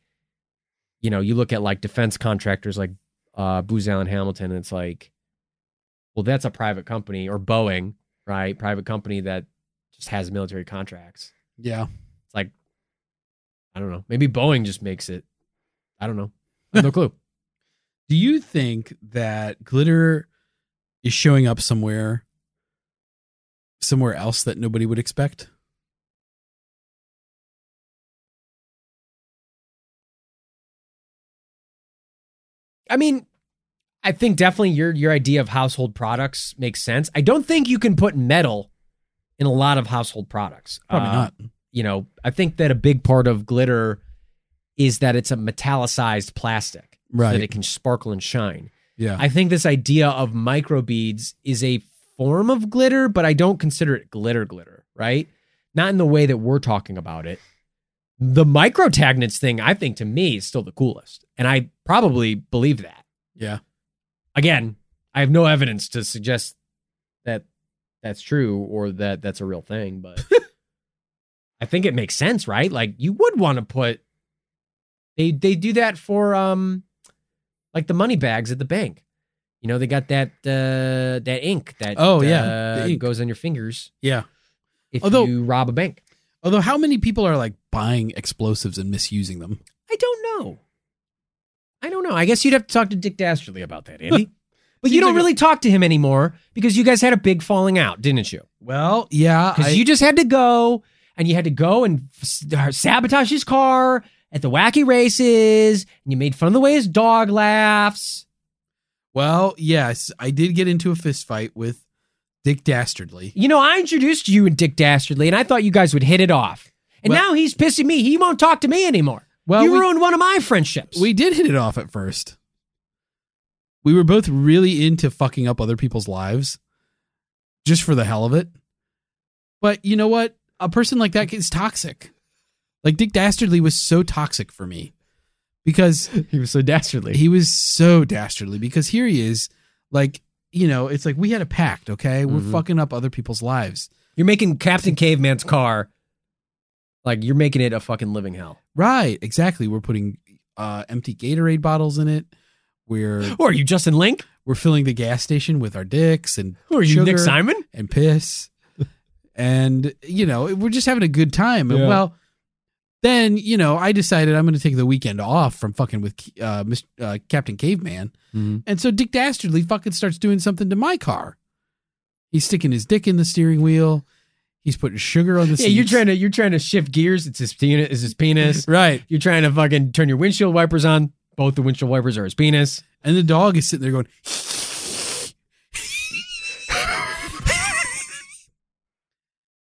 you know, you look at like defense contractors like uh, Booz Allen Hamilton, and it's like, well, that's a private company or Boeing, right? Private company that just has military contracts. Yeah. It's like, I don't know. Maybe Boeing just makes it. I don't know. I have no clue. Do you think that glitter is showing up somewhere somewhere else that nobody would expect? I mean, I think definitely your your idea of household products makes sense. I don't think you can put metal in a lot of household products. Probably Uh, not. You know, I think that a big part of glitter is that it's a metallicized plastic, so Right. that it can sparkle and shine. Yeah. I think this idea of microbeads is a form of glitter, but I don't consider it glitter glitter, right? Not in the way that we're talking about it. The microtaggants thing, I think to me is still the coolest. And I probably believe that. yeah. Again, I have no evidence to suggest that's true or that that's a real thing, but I think it makes sense, right? Like you would want to put they they do that for um like the money bags at the bank. You know, they got that uh that ink that Oh, yeah, uh, goes on your fingers Yeah. if Although- you rob a bank. Although how many people are like buying explosives and misusing them? I don't know. I don't know. I guess you'd have to talk to Dick Dastardly about that, Andy. But you don't like a- really talk to him anymore because you guys had a big falling out, didn't you? Well, yeah. I- Because you just had to go and you had to go and f- uh, sabotage his car at the wacky races, and you made fun of the way his dog laughs. well, yes, I did get into a fist fight with Dick Dastardly. You know, I introduced you and Dick Dastardly, and I thought you guys would hit it off. And Well- now he's pissing me. He won't talk to me anymore. Well, you we- ruined one of my friendships. We did hit it off at first. We were both really into fucking up other people's lives just for the hell of it. But you know what? A person like that is toxic. Like Dick Dastardly was so toxic for me because he was so dastardly. he was so dastardly because here he is like you know it's like we had a pact okay we're Mhm. fucking up other people's lives You're making Captain Caveman's car like you're making it a fucking living hell. right exactly we're putting uh empty gatorade bottles in it we're Or are you Justin Link? we're filling the gas station with our dicks and Or are you Nick Simon? and piss and you know we're just having a good time and Yeah. well then you know i decided i'm going to take the weekend off from fucking with uh, Mr., uh captain caveman and so dick dastardly fucking starts doing something to my car he's sticking his dick in the steering wheel he's putting sugar on the Yeah, seats. you're trying to you're trying to shift gears. It's his penis. Is his penis. right You're trying to fucking turn your windshield wipers on. Both the windshield wipers are his penis. and the dog is sitting there going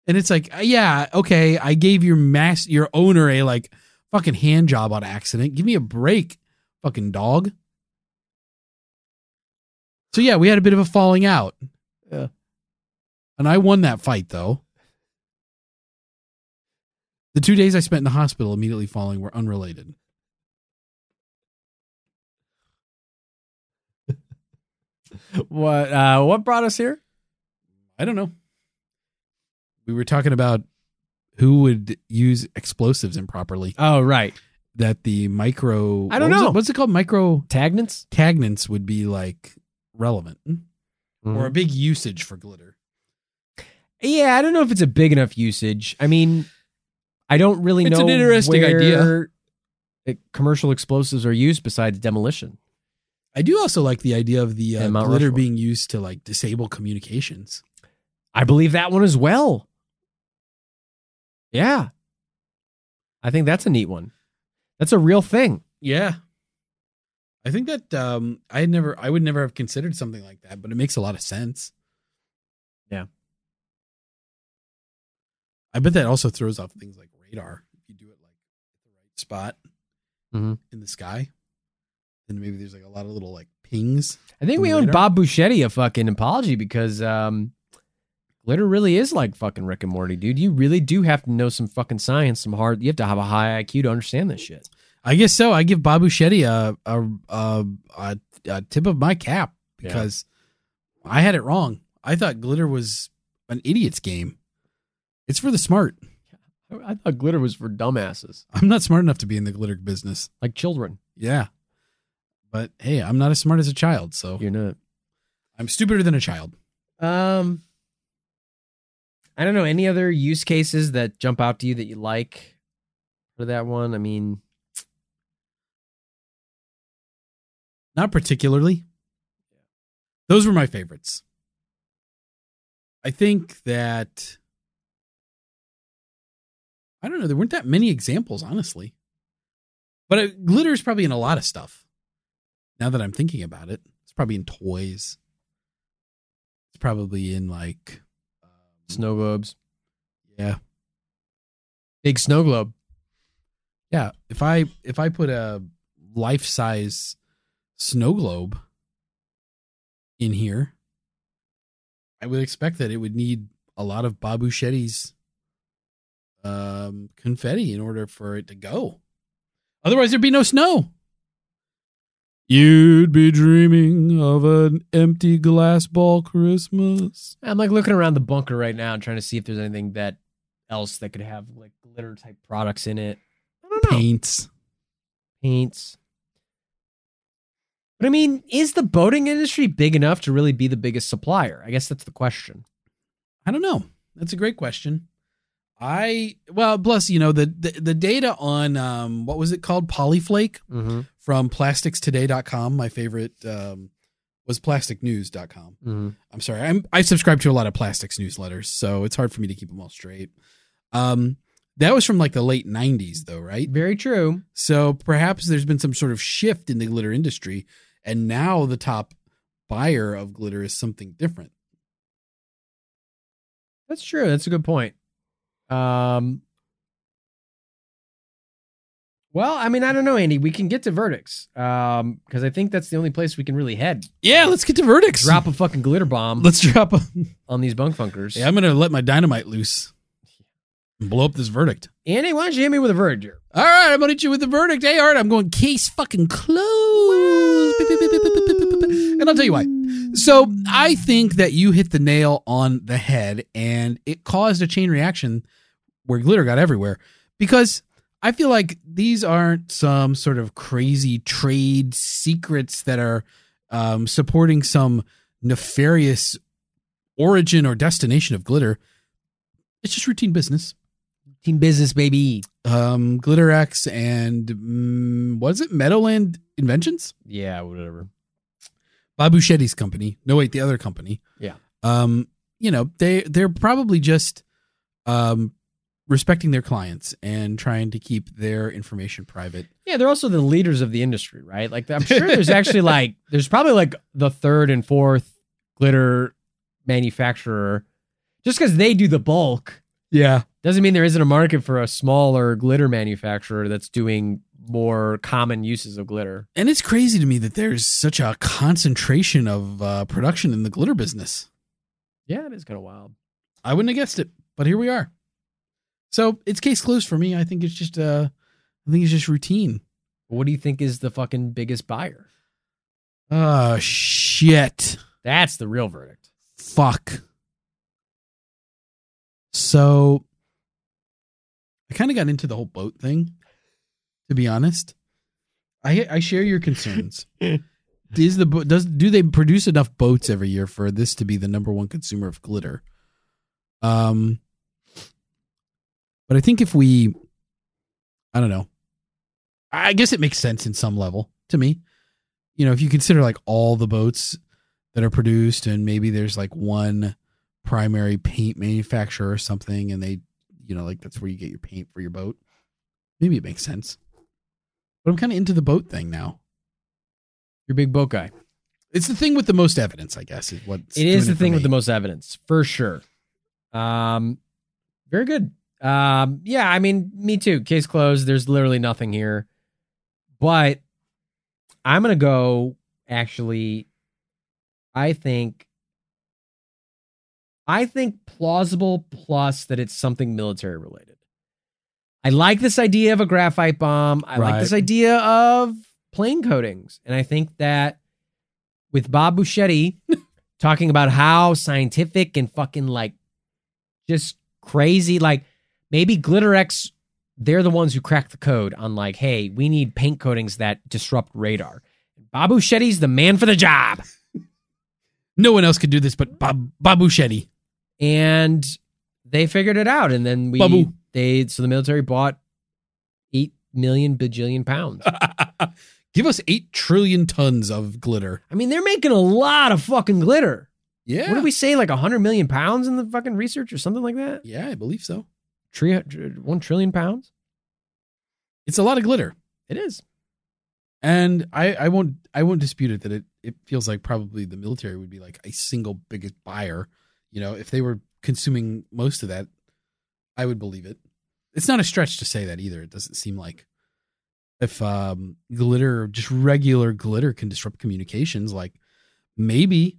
and it's like uh, yeah okay i gave your mass your owner a like fucking hand job on accident. Give me a break fucking dog. So yeah we had a bit of a falling out. Yeah. and i won that fight though. The two days i spent in the hospital immediately following were unrelated What uh what brought us here? I don't know. We were talking about who would use explosives improperly. Oh, right. That the micro I don't what was know. it- what's it called? Micro Tagnants? tagnants would be like relevant Mm-hmm. or a big usage for glitter. Yeah, I don't know if it's a big enough usage. I mean, I don't really know. It's know an interesting idea. where it- commercial explosives are used besides demolition. I do also like the idea of the uh, glitter Rushmore. being used to like disable communications. I believe that one as well. Yeah. I think that's a neat one. That's a real thing. Yeah. I think that um I had never I would never have considered something like that, but it makes a lot of sense. Yeah. I bet that also throws off things like radar if you do it like at the right spot Mhm. in the sky. Then maybe there's like a lot of little like pings. I think we owe? Bob Buschetti a fucking apology because um, glitter really is like fucking Rick and Morty, dude. You really do have to know some fucking science, some hard. You have to have a high IQ to understand this shit. I guess so. I give Bob Shetty a a, a a a tip of my cap Yeah. because I had it wrong. I thought glitter was an idiot's game. It's for the smart. I thought glitter was for dumbasses, I'm not smart enough to be in the glitter business. like children. Yeah. But hey, I'm not as smart as a child, so You're not. I'm stupider than a child. Um, I don't know any other use cases that jump out to you that you like for that one. I mean, Not particularly. Those were my favorites. I think that I don't know, there weren't that many examples, honestly. But it, glitter is probably in a lot of stuff. Now that I'm thinking about it, it's probably in toys. It's probably in like um, snow globes, yeah. big snow globe. Yeah, if I if I put a life size snow globe in here, I would expect that it would need a lot of Babu Shetty's um, confetti in order for it to go. Otherwise, there'd be no snow. You'd be dreaming of an empty glass ball Christmas. I'm like looking around the bunker right now and trying to see if there's anything that else that could have like glitter type products in it. I don't know. Paints. Paints. But I mean, is the boating industry big enough to really be the biggest supplier? I guess that's the question. I don't know. That's a great question. I well, plus you know the the, the data on um what was it called Polyflake Mm-hmm. from plasticstoday.com. My favorite um was plasticnews.com. Mm-hmm. I'm sorry. I'm I subscribe to a lot of plastics newsletters, so it's hard for me to keep them all straight. Um that was from like the late 90s though, right? Very true. So perhaps there's been some sort of shift in the glitter industry and now the top buyer of glitter is something different. That's true. That's a good point. Um. Well, I mean, I don't know, Andy. We can get to verdicts, um, because I think that's the only place we can really head. Yeah, let's get to verdicts. Drop a fucking glitter bomb Let's drop a on these bunk funkers. Yeah, I'm gonna let my dynamite loose and blow up this verdict. Andy, why don't you hit me with a verdict here? All right, I'm gonna hit you with the verdict. Hey, all right, I'm going case fucking closed. And I'll tell you why. So I think that you hit the nail on the head, and it caused a chain reaction where glitter got everywhere because I feel like these aren't some sort of crazy trade secrets that are um, supporting some nefarious origin or destination of glitter. It's just routine business. Routine business, baby. Um, Glitterex and mm, what is it? Meadowland Inventions? Yeah, whatever. Shetty's company. No, wait, the other company. Yeah. Um, you know, they they're probably just um respecting their clients and trying to keep their information private. Yeah, they're also the leaders of the industry, right? Like, I'm sure there's actually like, there's probably like the third and fourth glitter manufacturer. Just because they do the bulk Yeah. doesn't mean there isn't a market for a smaller glitter manufacturer that's doing more common uses of glitter. And it's crazy to me that there's such a concentration of uh, production in the glitter business. Yeah, it is kind of wild. I wouldn't have guessed it, but here we are. So it's case closed for me. I think it's just uh I think it's just routine. What do you think is the fucking biggest buyer? Oh shit. That's the real verdict. Fuck. So I kind of got into the whole boat thing. To be honest, I I share your concerns. Is the does do they produce enough boats every year for this to be the number one consumer of glitter? Um, but I think if we, I don't know, I guess it makes sense in some level to me. You know, if you consider like all the boats that are produced, and maybe there's like one primary paint manufacturer or something, and they, you know, like that's where you get your paint for your boat. Maybe it makes sense. But I'm kind of into the boat thing now. You're a big boat guy. It's the thing with the most evidence, I guess, is what It is the thing with the most evidence, for sure. Um, very good. Um, yeah, I mean, me too. Case closed. There's literally nothing here, but I'm gonna go. Actually, I think, I think plausible plus that it's something military related. I like this idea of a graphite bomb. I like this idea of plane coatings, and I think that with Bob Buschetti talking about how scientific and fucking like just crazy. Like maybe Glitterex, they're the ones who cracked the code on like, hey, we need paint coatings that disrupt radar. Babu Shetty's the man for the job. No one else could do this but Bob Babu Shetty. And they figured it out. And then we Babu. they so the military bought eight million bajillion pounds. Give us eight trillion tons of glitter. I mean, they're making a lot of fucking glitter. Yeah. What did we say? Like a hundred million pounds in the fucking research or something like that? Yeah, I believe so. Tri- one trillion pounds? It's a lot of glitter. It is. And I, I won't I won't dispute it that it, it feels like probably the military would be like a single biggest buyer. You know, if they were consuming most of that, I would believe it. It's not a stretch to say that either. It doesn't seem like if um, glitter, just regular glitter, can disrupt communications, like maybe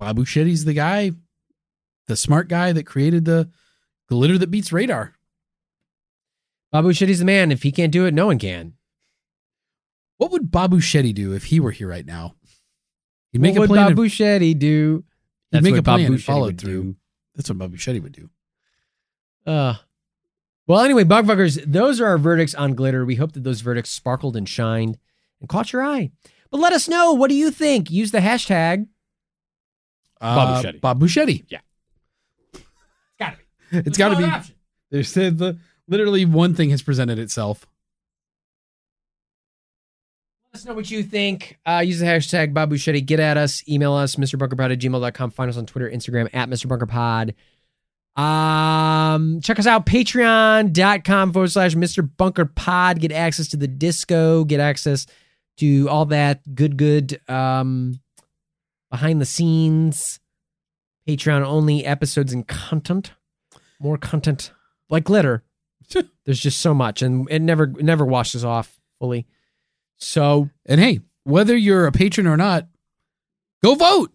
Babu Shetty's the guy, the smart guy that created the glitter that beats radar. Babu Shetty's the man. If he can't do it, no one can. What would Babu Shetty do if he were here right now? He'd make what a would plan. and- Babu Shetty do? He'd make what a plan Babu and follow through. do. That's what Babu Shetty would do. Uh, well, anyway, Bugfuckers, those are our verdicts on glitter. We hope that those verdicts sparkled and shined and caught your eye. But let us know. What do you think? Use the hashtag. Uh, Shetty. Babu Shetty. It's gotta be. It's got to be. There's the, literally one thing has presented itself. Let us know what you think. Uh, use the hashtag Shetty. Get at us. Email us, MrBunkerPod at gmail.com. Find us on Twitter, Instagram, at MrBunkerPod. Um, check us out, patreon.com forward slash Mr. Bunker Pod. Get access to the disco, get access to all that good, good um behind the scenes, Patreon only episodes and content. More content like glitter. There's just so much, and it never it never washes off fully. So And hey, whether you're a patron or not, go vote.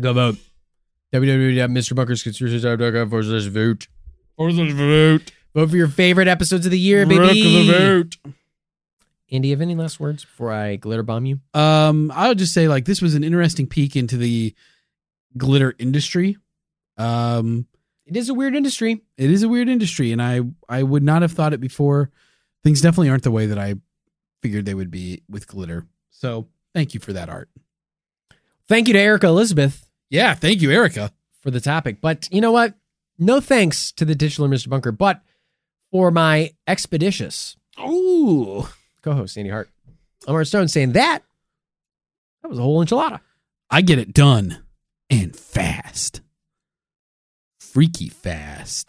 go vote. www.mrbunkersconspiracy.com forward slash vote. Forward slash vote. Vote for your favorite episodes of the year, baby. vote. Andy, have any last words before I glitter bomb you? Um, I'll just say like this was an interesting peek into the glitter industry. Um, It is a weird industry. it is a weird industry, and I I would not have thought it before. Things definitely aren't the way that I figured they would be with glitter. So thank you for that art. Thank you to Erica Elizabeth Yeah, thank you, Erica. for the topic. But you know what? No thanks to the titular Mr. Bunker, but for my expeditious Ooh, co-host, Andy Hart. I'm Art Stone saying that that was a whole enchilada. I get it done and fast, freaky fast.